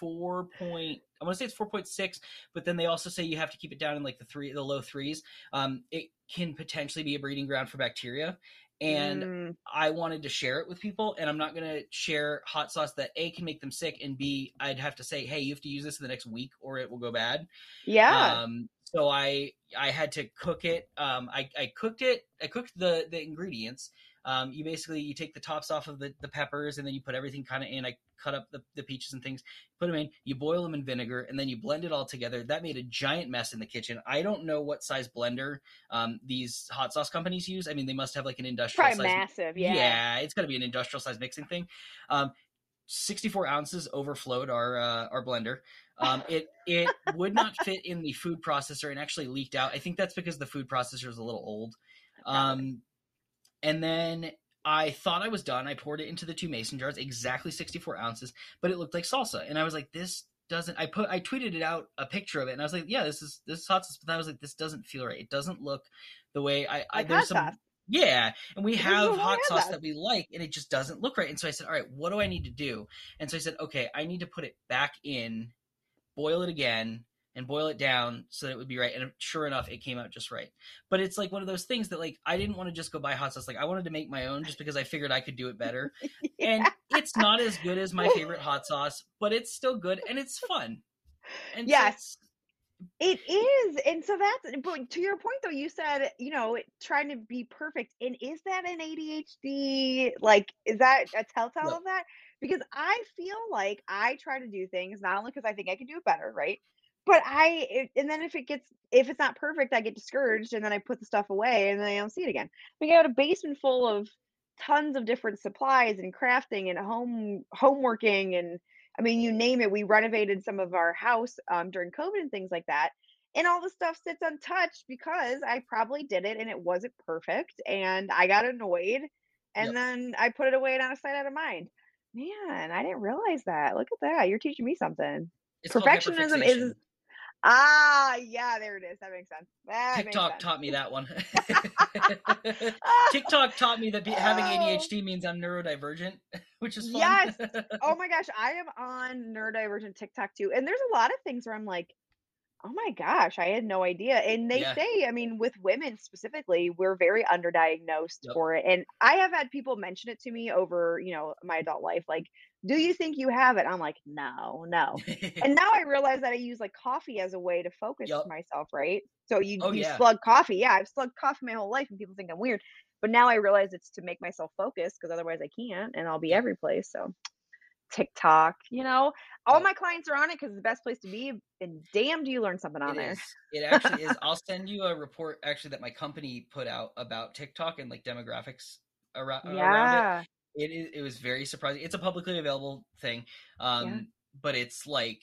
four point. I want to say it's four point six, but then they also say you have to keep it down in like the three, the low threes. Um, it can potentially be a breeding ground for bacteria, and Mm, I wanted to share it with people, and I'm not going to share hot sauce that a can make them sick, and b I'd have to say, hey, you have to use this in the next week or it will go bad. yeah. Um, so I I had to cook it. Um, I, I cooked it. I cooked the the ingredients. Um, you basically you take the tops off of the, the peppers and then you put everything kind of in. I cut up the, the peaches and things, put them in. You boil them in vinegar and then you blend it all together. That made a giant mess in the kitchen. I don't know what size blender um, these hot sauce companies use. I mean, they must have like an industrial Probably size. massive. Yeah. it's got to be an industrial size mixing thing. Um, 64 ounces overflowed our uh, our blender. Um, it it would not fit in the food processor and actually leaked out. I think that's because the food processor is a little old. Um, and then I thought I was done. I poured it into the two mason jars, exactly 64 ounces, but it looked like salsa. And I was like, this doesn't. I put I tweeted it out a picture of it, and I was like, yeah, this is this is hot sauce. But I was like, this doesn't feel right. It doesn't look the way I. I Like there's some sauce. yeah, and we have hot sauce that. that we like, and it just doesn't look right. And so I said, all right, what do I need to do? And so I said, okay, I need to put it back in, boil it again, and boil it down so that it would be right. And sure enough, it came out just right. But it's like one of those things that like I didn't want to just go buy hot sauce. Like I wanted to make my own just because I figured I could do it better. And it's not as good as my favorite hot sauce, but it's still good and it's fun. And Yes. it's- It is. And so that's, but to your point though, you said, you know, trying to be perfect. And is that an ADHD? Like, is that a telltale No. of that? Because I feel like I try to do things not only because I think I can do it better, right? But I, it, and then if it gets, if it's not perfect, I get discouraged and then I put the stuff away and then I don't see it again. We got a basement full of tons of different supplies and crafting and home, homeworking and I mean, you name it. We renovated some of our house um, during COVID and things like that. And all the stuff sits untouched because I probably did it and it wasn't perfect. And I got annoyed. And Yep. then I put it away and out of sight, out of mind. Man, I didn't realize that. Look at that. You're teaching me something. it's Perfectionism is. Ah, yeah, there it is. That makes sense. That makes TikTok sense. taught me that one. TikTok taught me that be, having Oh. ADHD means I'm neurodivergent, which is fun. Yes. oh my gosh, I am on neurodivergent TikTok too. And there's a lot of things where I'm like, oh my gosh, I had no idea. And they Yeah. say, I mean, with women specifically, we're very underdiagnosed Yep. for it. And I have had people mention it to me over, you know, my adult life, like, do you think you have it? I'm like, no, no. And now I realize that I use like coffee as a way to focus Yup. myself, right? So you Oh, you yeah. slug coffee. Yeah, I've slugged coffee my whole life and people think I'm weird. But now I realize it's to make myself focus because otherwise I can't and I'll be every place. So TikTok, you know, all my clients are on it because it's the best place to be. And damn, do you learn something on It there. is. It actually is. I'll send you a report actually that my company put out about TikTok and like demographics around, around it. Yeah. It is. It was very surprising. It's a publicly available thing, um, but it's like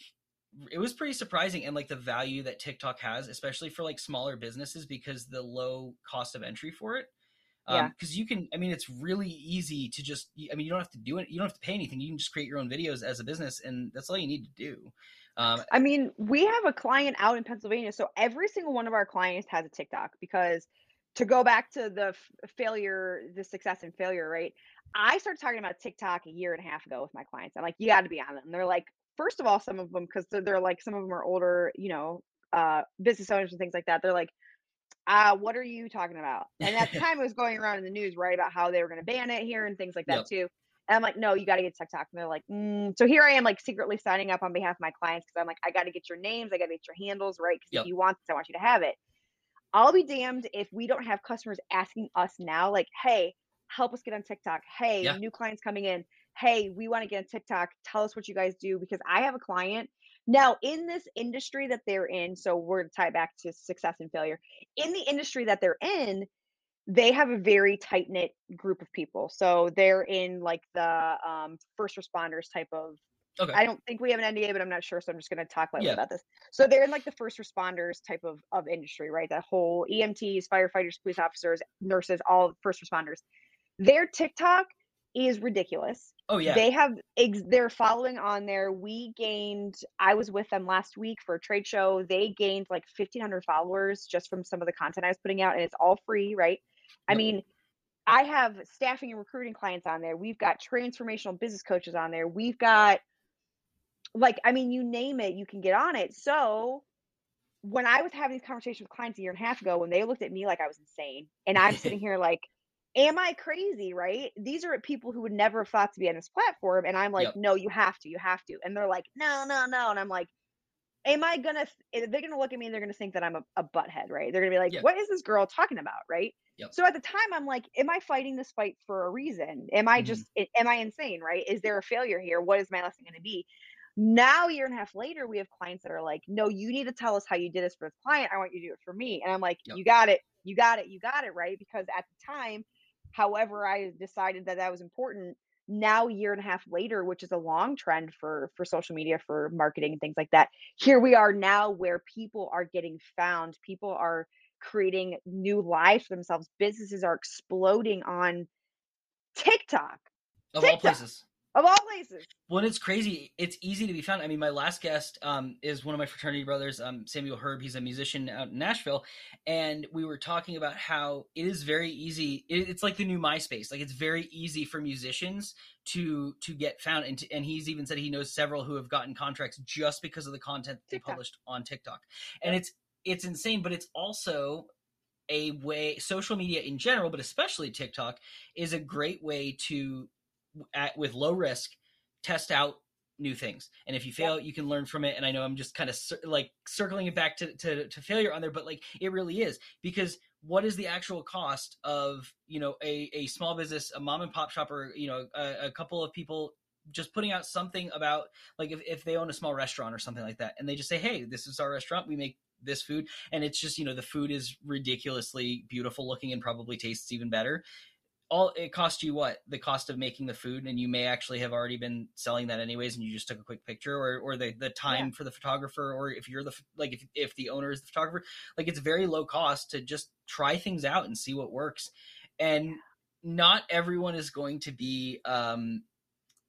it was pretty surprising and like the value that TikTok has, especially for like smaller businesses because the low cost of entry for it. Yeah. Because you can, I mean, it's really easy to just. I mean, you don't have to do it. You don't have to pay anything. You can just create your own videos as a business, and that's all you need to do. Um, I mean, we have a client out in Pennsylvania. So every single one of our clients has a TikTok because to go back to the f- failure, the success and failure, right? I started talking about TikTok a year and a half ago with my clients. I'm like, you got to be on it. And they're like, first of all, some of them, because they're, they're like, some of them are older, you know, uh, business owners and things like that. They're like, uh, what are you talking about? And at the time, it was going around in the news, right, about how they were going to ban it here and things like that Yep. too. And I'm like, no, you got to get TikTok. And they're like, mm. so here I am, like secretly signing up on behalf of my clients because I'm like, I got to get your names, I got to get your handles, right? Because Yep. if you want this, I want you to have it. I'll be damned if we don't have customers asking us now, like, hey, help us get on TikTok. Hey, Yeah. new clients coming in. Hey, we want to get on TikTok. Tell us what you guys do because I have a client now in this industry that they're in. So we're to tie back to success and failure. In the industry that they're in, they have a very tight knit group of people. So they're in like the um, first responders type of. Okay. I don't think we have an NDA, but I'm not sure, so I'm just going to talk lightly Yeah. about this. So they're in like the first responders type of of industry, right? That whole EMTs, firefighters, police officers, nurses, all first responders. Their TikTok is ridiculous. oh yeah. They have ex- they're following on there. We gained. I was with them last week for a trade show. They gained like 1,500 followers just from some of the content I was putting out, and it's all free, right? I Yep. mean, I have staffing and recruiting clients on there. We've got transformational business coaches on there. We've got like I mean, you name it, you can get on it. So when I was having these conversations with clients a year and a half ago, when they looked at me like I was insane, and I'm sitting here like, am I crazy? Right? These are people who would never have thought to be on this platform, and I'm like, Yep. no, you have to, you have to, and they're like, no, no, no, and I'm like, am I gonna? They're gonna look at me and they're gonna think that I'm a, a butthead, right? They're gonna be like, what is this girl talking about, right? Yep. So at the time, I'm like, am I fighting this fight for a reason? Am I Mhm. just, i- am I insane, right? Is there a failure here? What is my lesson gonna be? Now, a year and a half later, we have clients that are like, no, you need to tell us how you did this for this client. I want you to do it for me. And I'm like, you got it, you got it, you got it, right? Because at the time, however, I decided that that was important. Now, a year and a half later, which is a long trend for for social media, for marketing and things like that, here we are now where people are getting found. People are creating new lives for themselves. Businesses are exploding on TikTok, Of all places. Of all places. Well, it's crazy. It's easy to be found. I mean, my last guest um, is one of my fraternity brothers, um, Samuel Herb. He's a musician out in Nashville, and we were talking about how it is very easy. It, it's like the new MySpace. Like it's very easy for musicians to to get found, and to, and he's even said he knows several who have gotten contracts just because of the content they TikTok. published on TikTok, and it's it's insane. But it's also a way social media in general, but especially TikTok, is a great way to at with low risk test out new things. And if you fail you can learn from it. And i know i'm just kind of cir- like circling it back to, to to failure on there but like it really is. Because what is the actual cost of you know a, a small business a mom and pop shop or you know a, a couple of people just putting out something about like if, if they own a small restaurant or something like that and they just say hey this is our restaurant. We make this food. And it's just you know the food is ridiculously beautiful looking and probably tastes even better all it cost you what? The cost of making the food and you may actually have already been selling that anyways and you just took a quick picture or or the the time for the photographer or if you're the like if, if the owner is the photographer like it's very low cost to just try things out and see what works. And not everyone is going to be um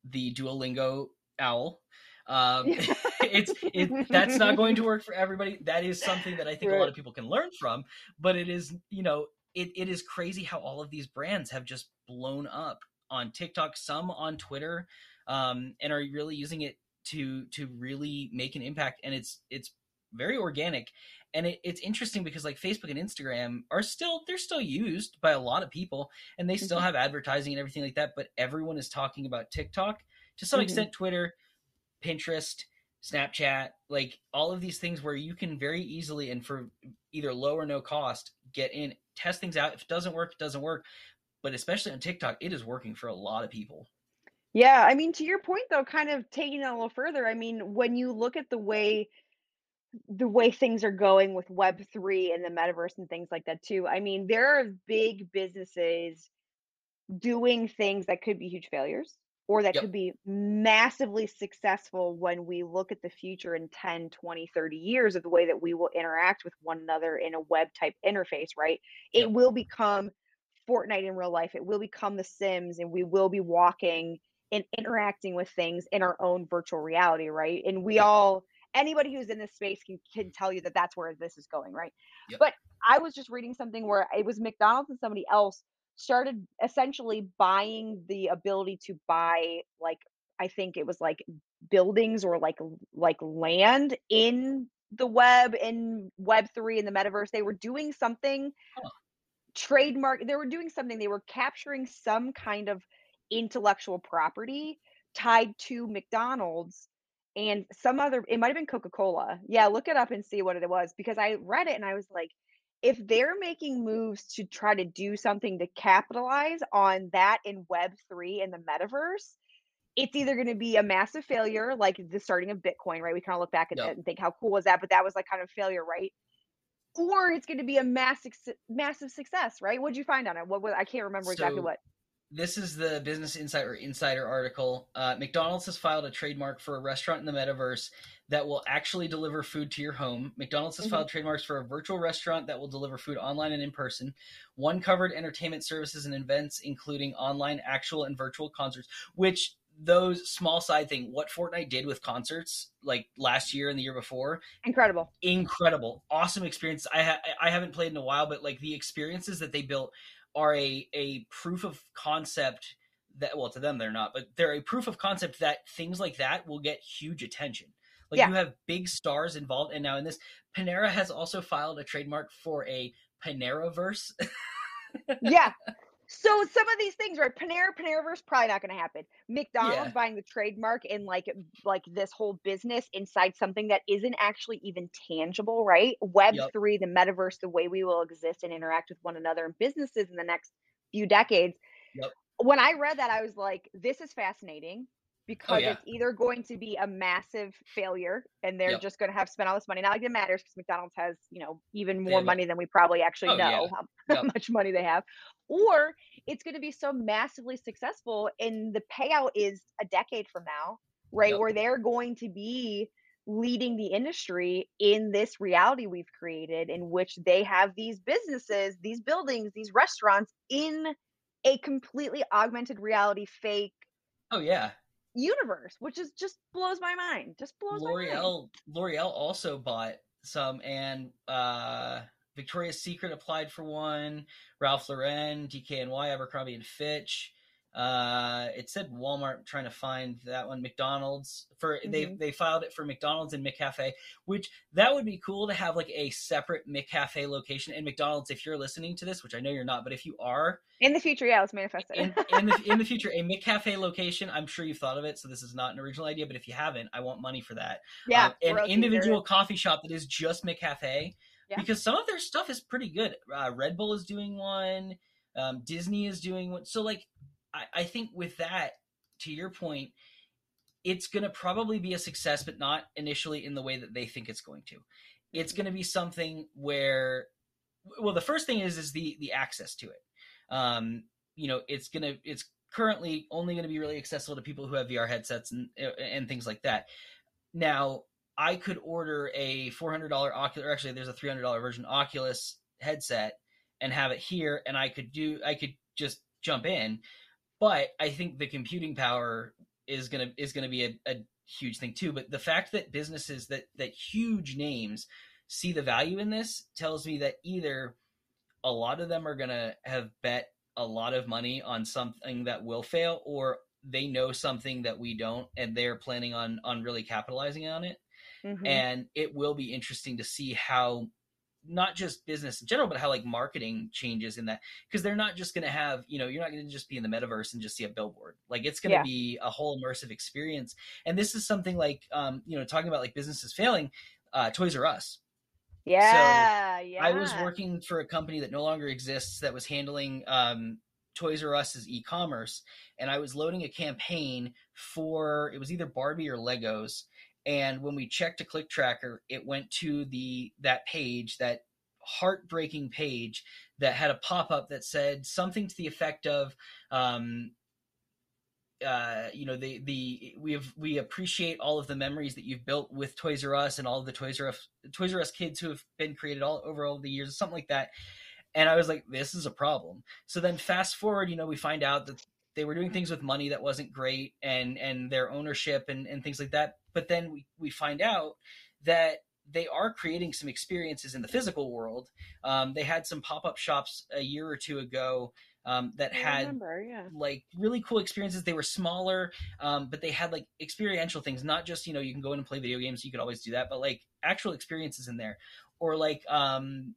the duolingo owl. Um it's it, that's not going to work for everybody. That is something that i think a lot of people can learn from but it is you know it, it is crazy how all of these brands have just blown up on tiktok some on twitter um, and are really using it to to really make an impact and it's it's very organic and it, it's interesting because like facebook and instagram are still they're still used by a lot of people and they still Mhm. have advertising and everything like that but everyone is talking about tiktok to some Mhm. extent twitter pinterest snapchat like all of these things where you can very easily and for either low or no cost get in test things out. If it doesn't work it doesn't work. But especially on tiktok it is working for a lot of people. Yeah, I mean, to your point though, kind of taking it a little further, I mean, when you look at the way the way things are going with Web3 and the metaverse and things like that too, I mean, there are big businesses doing things that could be huge failures or that Yep. could be massively successful when we look at the future in 10, 20, 30 years of the way that we will interact with one another in a web type interface, right? It Yep. will become Fortnite in real life. It will become The Sims, and we will be walking and interacting with things in our own virtual reality, right? And we Yep. all, anybody who's in this space can, can tell you that that's where this is going, right? But I was just reading something where it was McDonald's and somebody else started essentially buying the ability to buy like I think it was like buildings or like like land in the web in web 3 in the metaverse they were doing something Huh. trademark they were doing something they were capturing some kind of intellectual property tied to McDonald's and some other it might have been Coca-Cola. Yeah, look it up and see what it was because I read it and I was like if they're making moves to try to do something to capitalize on that in web3 in the metaverse it's either going to be a massive failure like the starting of bitcoin right? We kind of look back at Yep. and think how cool was that? But that was like kind of failure right? Or it's going to be a massive massive success right? What'd you find on it? What was i can't remember exactly So, what. this is the Business Insider Insider article. Uh, McDonald's has filed a trademark for a restaurant in the metaverse that will actually deliver food to your home. McDonald's has Mhm. filed trademarks for a virtual restaurant that will deliver food online and in person. One covered entertainment services and events, including online, actual, and virtual concerts. Which those small side thing, what Fortnite did with concerts like last year and the year before, incredible incredible awesome experience i ha- i haven't played in a while but like the experiences that they built are a a proof of concept that well to them they're not, but they're a proof of concept that things like that will get huge attention. Like Yeah. you have big stars involved, and now in this, Panera has also filed a trademark for a Paneraverse. yeah. So some of these things, right? Panera, Paneraverse, probably not going to happen. McDonald's Yeah. buying the trademark and like like this whole business inside something that isn't actually even tangible, right? Web Yep. three, the metaverse, the way we will exist and interact with one another and businesses in the next few decades. Yep. When I read that, I was like, this is fascinating Oh, because yeah. it's either going to be a massive failure and they're Yep. just going to have spent all this money. Not like it matters because McDonald's has, you know, even more money than we probably actually Oh, know how, how Yep. much money they have. Or it's going to be so massively successful and the payout is a decade from now, right? Yep. Where they're going to be leading the industry in this reality we've created in which they have these businesses, these buildings, these restaurants in a completely augmented reality fake oh yeah, universe, which is just blows my mind. Just blows my mind. L'Oreal L'Oreal also bought some, and uh, Victoria's Secret applied for one. Ralph Lauren, DKNY, Abercrombie and Fitch. Uh, it said Walmart trying to find that one. McDonald's for they Mhm. they filed it for McDonald's and McCafe, which that would be cool to have like a separate McCafe location. And McDonald's, if you're listening to this, which I know you're not, but if you are, In the future, yeah, let's manifest it. in, in the in the future, a McCafe location, I'm sure you've thought of it. So this is not an original idea, but if you haven't, I want money for that. yeah, Um, an individual coffee shop that is just McCafe Yeah. because some of their stuff is pretty good. Uh, Red Bull is doing one, um, Disney is doing one. So like, I, I think with that, to your point, it's going to probably be a success, but not initially in the way that they think it's going to. It's going to be something where, well, the first thing is is the the access to it. Um, you know, it's gonna it's currently only going to be really accessible to people who have VR headsets and and things like that. Now, I could order a four hundred dollar Oculus. Actually, there's a three hundred dollar version Oculus headset and have it here, and I could do. I could just jump in, but I think the computing power is gonna is gonna be a, a huge thing too. But the fact that businesses that that huge names see the value in this tells me that either a lot of them are gonna have bet a lot of money on something that will fail, or they know something that we don't, and they're planning on on really capitalizing on it Mhm. and it will be interesting to see how not just business in general but how like marketing changes in that because they're not just going to have you know you're not going to just be in the metaverse and just see a billboard like it's going to Yeah. be a whole immersive experience and this is something like um you know talking about like businesses failing uh toys r us yeah, yeah. I was working for a company that no longer exists that was handling um, Toys R Us's e-commerce, and I was loading a campaign for it was either Barbie or Legos. And when we checked a click tracker, it went to the that page, that heartbreaking page that had a pop up that said something to the effect of, um, uh, you know, the the we have we appreciate all of the memories that you've built with Toys R Us and all of the Toys R Us Toys R Us kids who have been created all over all the years, something like that. And I was like, this is a problem. So then fast forward, you know, we find out that they were doing things with money that wasn't great and and their ownership and, and things like that. But then we, we find out that they are creating some experiences in the physical world. Um, they had some pop up shops a year or two ago um, that I had remember, yeah. like really cool experiences. They were smaller, um, but they had like experiential things. Not just you know you can go in and play video games. You could always do that, but like actual experiences in there, or like um,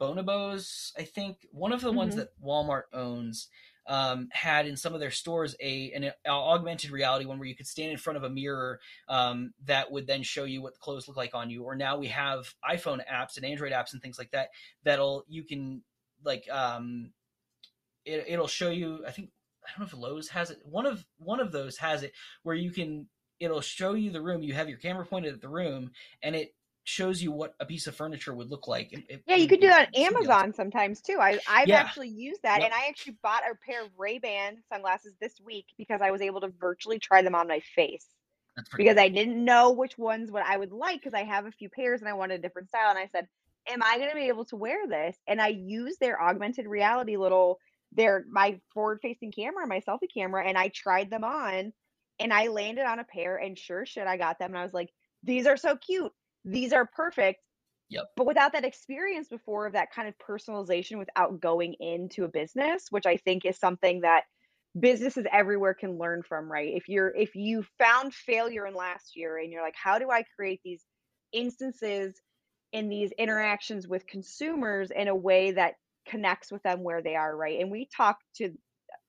Bonobos. I think one of the ones Mhm. that Walmart owns um, had in some of their stores a an, augmented reality one where you could stand in front of a mirror um, that would then show you what the clothes look like on you. Or now we have iPhone apps and Android apps and things like that that'll you can like um, it, it'll show you. I think I don't know if Lowe's has it. One of one of those has it where you can. It'll show you the room. You have your camera pointed at the room, and it shows you what a piece of furniture would look like. It- it- Yeah, you could do that on. Amazon sometimes too. I I've Yeah. actually used that, Yep. and I actually bought a pair of Ray Ban sunglasses this week because I was able to virtually try them on my face That's because cool. I didn't know which ones what I would like because I have a few pairs and I wanted a different style, and I said, "Am I going to be able to wear this?" And I used their augmented reality little their my forward facing camera, my selfie camera, and I tried them on, and I landed on a pair, and sure shit, I got them, and I was like, "These are so cute. These are perfect." Yep. but without that experience before of that kind of personalization without going into a business which i think is something that businesses everywhere can learn from, right? If you're if you found failure in last year and you're like, how do I create these instances in these interactions with consumers in a way that connects with them where they are, right? And we talk to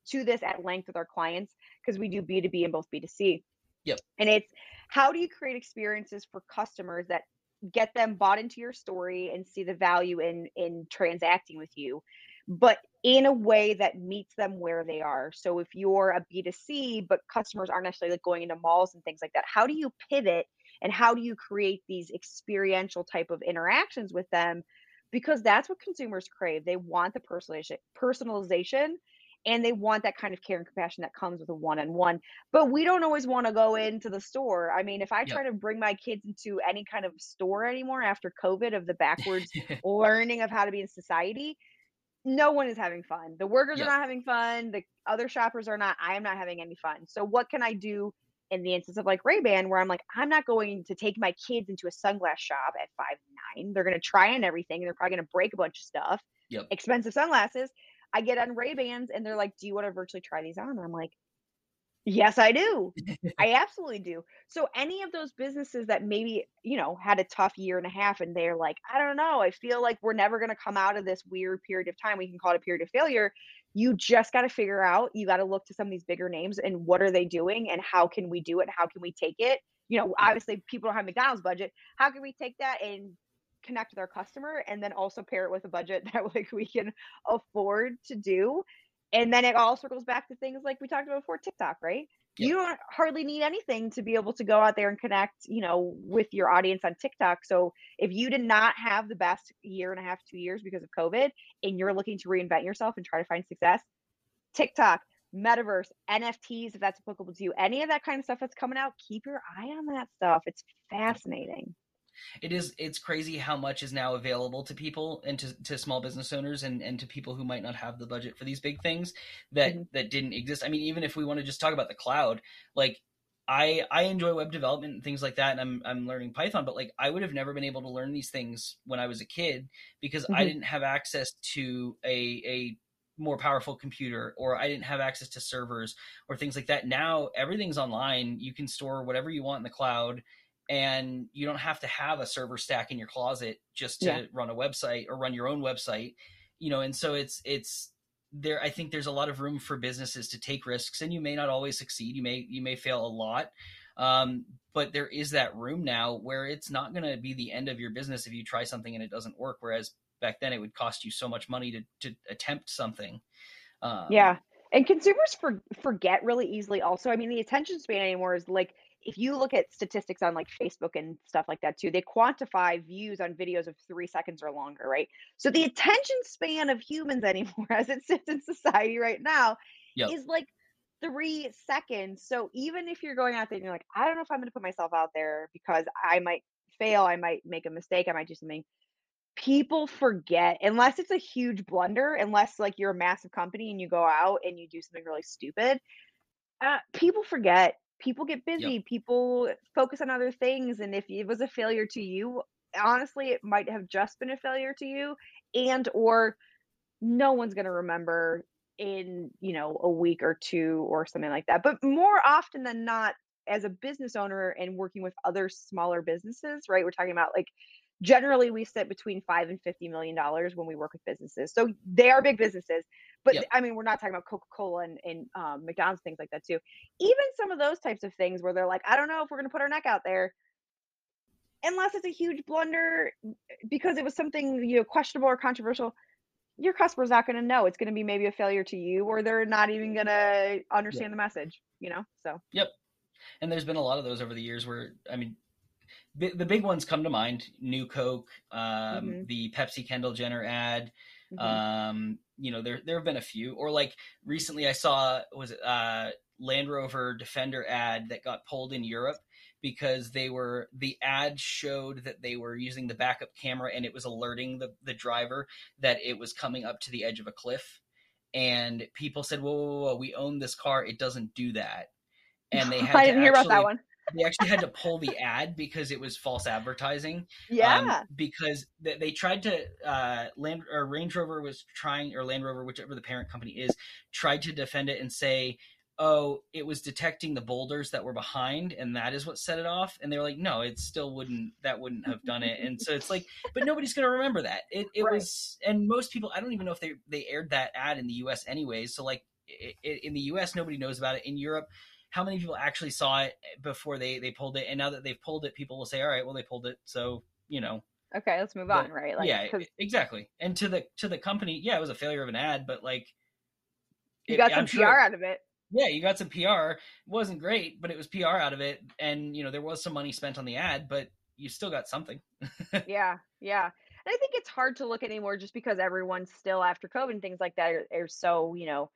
to this at length with our clients because we do B2B and both B2C. Yep. And it's how do you create experiences for customers that get them bought into your story and see the value in in transacting with you but in a way that meets them where they are? So if you're a b2c but customers aren't necessarily like going into malls and things like that how do you pivot and how do you create these experiential type of interactions with them? Because that's what consumers crave. They want the personalization personalization and they want that kind of care and compassion that comes with a one-on-one but we don't always want to go into the store i mean if i try to bring my kids into any kind of store anymore after covid of the backwards learning of how to be in society no one is having fun the workers yep. are not having fun the other shoppers are not i am not having any fun so what can i do in the instance of like Ray-Ban, where I'm like, I'm not going to take my kids into a sunglass shop at five nine. They're gonna try on everything and they're probably gonna break a bunch of stuff. Yep. Expensive sunglasses. I get on Ray Bans and they're like, "Do you want to virtually try these on?" And I'm like, "Yes, I do. I absolutely do." So any of those businesses that maybe you know had a tough year and a half, and they're like, "I don't know. I feel like we're never going to come out of this weird period of time. We can call it a period of failure." You just got to figure out. You got to look to some of these bigger names and what are they doing, and how can we do it? How can we take it? You know, obviously people don't have McDonald's budget. How can we take that and connect with our customer and then also pair it with a budget that like we can afford to do. And then it all circles back to things like we talked about before tiktok right? Yep. you don't hardly need anything to be able to go out there and connect you know with your audience on tiktok. So if you did not have the best year and a half two years because of covid and you're looking to reinvent yourself and try to find success tiktok metaverse nfts if that's applicable to you any of that kind of stuff that's coming out keep your eye on that stuff. It's fascinating it is it's crazy how much is now available to people and to, to small business owners and, and to people who might not have the budget for these big things that mm-hmm. that didn't exist i mean even if we want to just talk about the cloud like I I enjoy web development and things like that, and I'm I'm learning Python. But like I would have never been able to learn these things when I was a kid because mm-hmm. I didn't have access to a a more powerful computer or I didn't have access to servers or things like that. Now everything's online. You can store whatever you want in the cloud and you don't have to have a server stack in your closet just to yeah. run a website or run your own website you know and so it's it's there i think there's a lot of room for businesses to take risks and you may not always succeed. You may you may fail a lot um, but there is that room now where it's not going to be the end of your business if you try something and it doesn't work whereas back then it would cost you so much money to to attempt something. Um, yeah and consumers for, forget really easily also. I mean the attention span anymore is like if you look at statistics on like Facebook and stuff like that too, they quantify views on videos of three seconds or longer, right? So the attention span of humans anymore, as it sits in society right now, yep. is like three seconds. So even if you're going out there and you're like, I don't know if I'm going to put myself out there because I might fail, I might make a mistake, I might do something. People forget, unless it's a huge blunder, unless like you're a massive company and you go out and you do something really stupid. Uh, people forget people get busy yep. people focus on other things and if it was a failure to you honestly it might have just been a failure to you and or no one's going to remember in you know a week or two or something like that but more often than not as a business owner and working with other smaller businesses right we're talking about like generally we sit between five and fifty million dollars when we work with businesses so they are big businesses but yep. I mean, we're not talking about Coca Cola and, and um, McDonald's things like that too. Even some of those types of things where they're like, I don't know if we're going to put our neck out there, unless it's a huge blunder because it was something you know questionable or controversial. Your customer's not going to know. It's going to be maybe a failure to you, or they're not even going to understand yep. the message. You know, so yep. And there's been a lot of those over the years where I mean, the big ones come to mind: New Coke, um, mm-hmm. the Pepsi Kendall Jenner ad. Mm-hmm. Um, you know, there there have been a few. Or like recently, I saw was it uh, Land Rover Defender ad that got pulled in Europe because they were the ad showed that they were using the backup camera and it was alerting the the driver that it was coming up to the edge of a cliff. And people said, "Whoa, whoa, whoa! We own this car. It doesn't do that." And they had I didn't actually, hear about that one they actually had to pull the ad because it was false advertising. Um, Yeah. um, because they, they tried to uh, Land or Range Rover was trying or Land Rover, whichever the parent company is, tried to defend it and say, "Oh, it was detecting the boulders that were behind, and that is what set it off." And they were like, "No, it still wouldn't. That wouldn't have done it." And so it's like, but nobody's gonna remember that. It it Right. was, and most people, I don't even know if they they aired that ad in the U.S. anyways. So like, in the U.S., nobody knows about it. In Europe how many people actually saw it before they they pulled it and now that they've pulled it people will say all right well they pulled it so you know Okay, let's move but- on, right? Like, yeah 'cause exactly and to the to the company yeah it was a failure of an ad but like you it- got some I'm PR sure- out of it. yeah you got some pr it wasn't great but it was pr out of it and you know there was some money spent on the ad but you still got something Yeah, yeah. And I think it's hard to look anymore just because everyone's still after COVID and things like that are, are so, you know,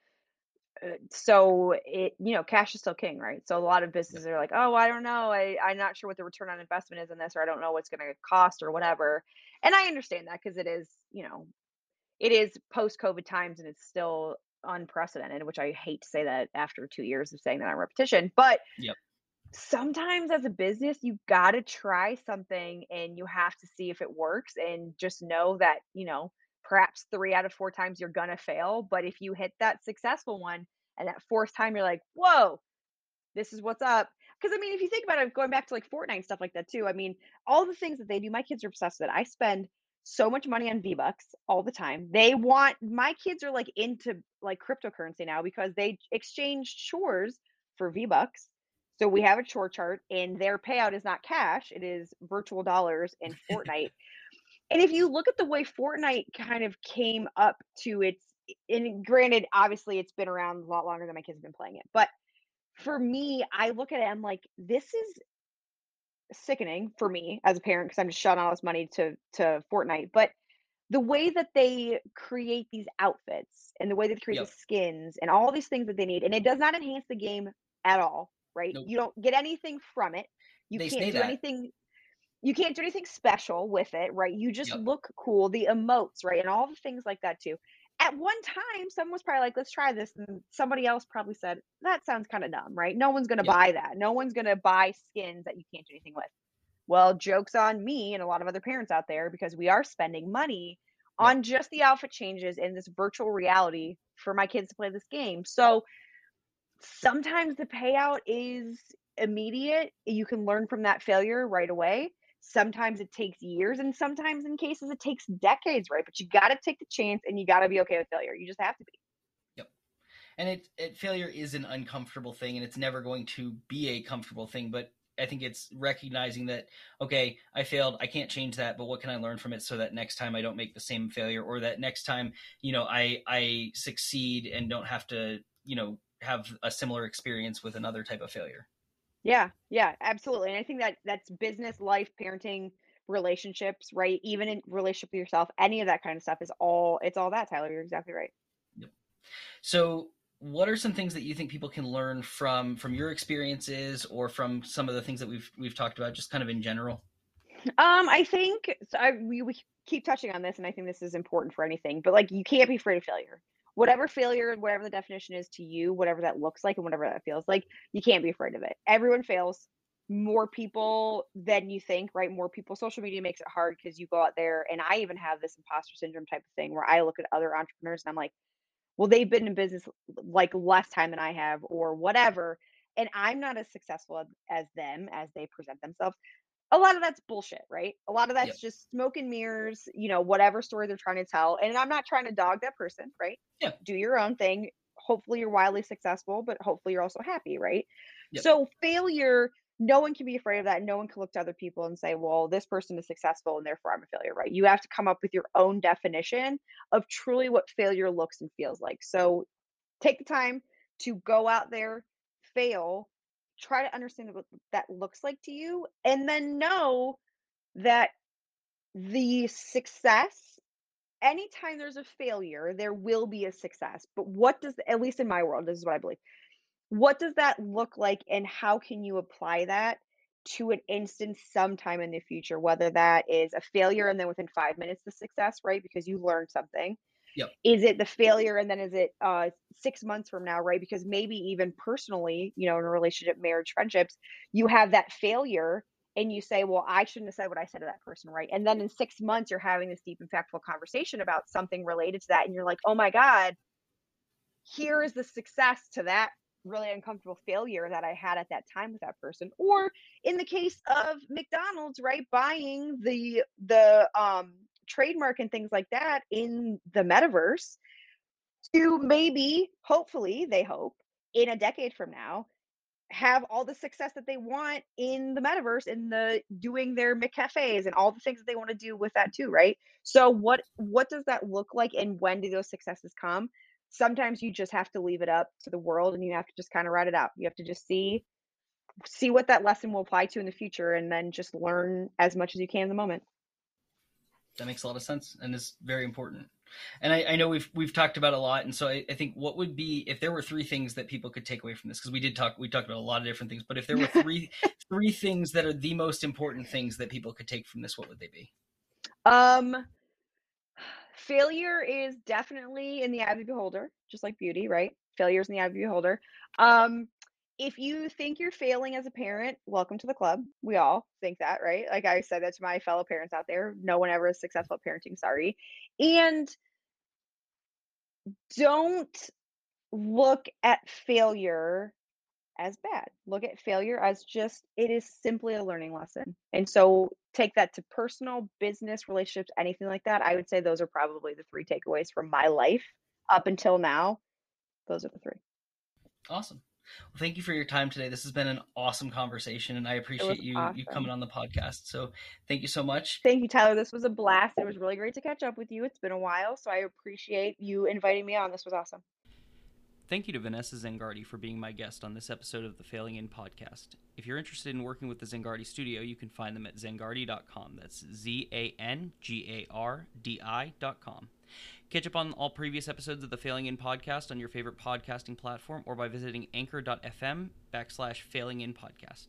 Uh, so it, you know, cash is still king, right? So a lot of businesses are like, oh, I don't know. I, I'm not sure what the return on investment is in this, or I don't know what's going to cost or whatever. And I understand that because it is, you know, it is post COVID times and it's still unprecedented, which I hate to say that after two years of saying that on repetition, but Yep. sometimes as a business you got to try something and you have to see if it works and just know that you know perhaps three out of four times you're gonna fail but if you hit that successful one and that fourth time you're like whoa this is what's up because i mean if you think about it going back to like fortnite and stuff like that too i mean all the things that they do my kids are obsessed with it i spend so much money on v-bucks all the time they want my kids are like into like cryptocurrency now because they exchange chores for v-bucks so we have a chore chart, and their payout is not cash; it is virtual dollars in Fortnite. And if you look at the way Fortnite kind of came up to its, and granted, obviously it's been around a lot longer than my kids have been playing it, but for me, I look at it, I'm like, this is sickening for me as a parent because I'm just shelling all this money to to Fortnite. But the way that they create these outfits and the way they create Yep. the skins and all these things that they need, and it does not enhance the game at all, right? Nope. You don't get anything from it. You They can't do that. anything. You can't do anything special with it, right? You just Yep. look cool, the emotes, right, and all the things like that too. At one time, someone was probably like, "Let's try this," and somebody else probably said, "That sounds kind of dumb, right? No one's gonna Yep. buy that. No one's gonna buy skins that you can't do anything with." Well, joke's on me and a lot of other parents out there because we are spending money Yep. on just the outfit changes in this virtual reality for my kids to play this game. So sometimes the payout is immediate. You can learn from that failure right away. Sometimes it takes years, and sometimes in cases it takes decades, right? But you got to take the chance and you got to be okay with failure. You just have to be. Yep. And it, it failure is an uncomfortable thing and it's never going to be a comfortable thing but i think it's recognizing that okay i failed i can't change that but what can i learn from it so that next time i don't make the same failure or that next time you know i i succeed and don't have to you know have a similar experience with another type of failure Yeah, yeah, absolutely. And I think that that's business, life, parenting, relationships, right? Even in relationship with yourself, any of that kind of stuff is all it's all that, Tyler. You're exactly right. Yep. so what are some things that you think people can learn from from your experiences or from some of the things that we've we've talked about just kind of in general Um, I think so I we, we keep touching on this, and I think this is important for anything, but like you can't be afraid of failure. Whatever failure, whatever the definition is to you, whatever that looks like and whatever that feels like, you can't be afraid of it. Everyone fails. More people than you think, right? More people. Social media makes it hard because you go out there, and I even have this imposter syndrome type of thing where I look at other entrepreneurs and I'm like, well, they've been in business like less time than I have, or whatever, and I'm not as successful as them as they present themselves a lot of that's bullshit, right? A lot of that's Yep. just smoke and mirrors, you know, whatever story they're trying to tell. And I'm not trying to dog that person, right? Yeah. Do your own thing. Hopefully you're wildly successful, but hopefully you're also happy, right? Yep. So failure, no one can be afraid of that. No one can look to other people and say, well, this person is successful and therefore I'm a failure, right? You have to come up with your own definition of truly what failure looks and feels like. So take the time to go out there, fail, try to understand what that looks like to you, and then know that the success, anytime there's a failure, there will be a success. But what does, at least in my world, this is what I believe, what does that look like, and how can you apply that? To an instance sometime in the future, whether that is a failure and then within five minutes the success, right? Because you learned something, Yep. Is it the failure and then is it uh, six months from now, right? Because maybe even personally, you know, in a relationship, marriage, friendships, you have that failure and you say, well, I shouldn't have said what I said to that person, right? And then in six months, you're having this deep, impactful conversation about something related to that. And you're like, oh my God, here is the success to that really uncomfortable failure that I had at that time with that person. Or in the case of McDonald's, right, buying the the um trademark and things like that in the metaverse to maybe, hopefully, they hope in a decade from now have all the success that they want in the metaverse in the doing their McCafes and all the things that they want to do with that too, right? So what what does that look like and when do those successes come? sometimes you just have to leave it up to the world and you have to just kind of write it out. You have to just see see what that lesson will apply to in the future and then just learn as much as you can in the moment. That makes a lot of sense and is very important. And I, I, know we've we've talked about a lot, and so I, I, think what would be if there were three things that people could take away from this, because we did talk we talked about a lot of different things, but if there were three three things that are the most important things that people could take from this, what would they be? Um failure is definitely in the eye of the beholder, just like beauty, right? Failure is in the eye of the beholder. Um, if you think you're failing as a parent, welcome to the club. We all think that, right? Like I said that to my fellow parents out there. No one ever is successful at parenting, sorry. And don't look at failure as bad. Look at failure as just it is simply a learning lesson. And so take that to personal, business, relationships, anything like that. I would say those are probably the three takeaways from my life up until now. Those are the three. Awesome. Well, thank you for your time today. This has been an awesome conversation, and I appreciate you awesome. you coming on the podcast. So, thank you so much. Thank you, Tyler. This was a blast. It was really great to catch up with you. It's been a while, so I appreciate you inviting me on. This was awesome. Thank you to Vanessa Zangardi for being my guest on this episode of the Failing In podcast. If you're interested in working with the Zangardi studio, you can find them at zangardi.com. That's Z A N G A R D I.com. Catch up on all previous episodes of the Failing In podcast on your favorite podcasting platform or by visiting anchor.fm backslash failing in podcast.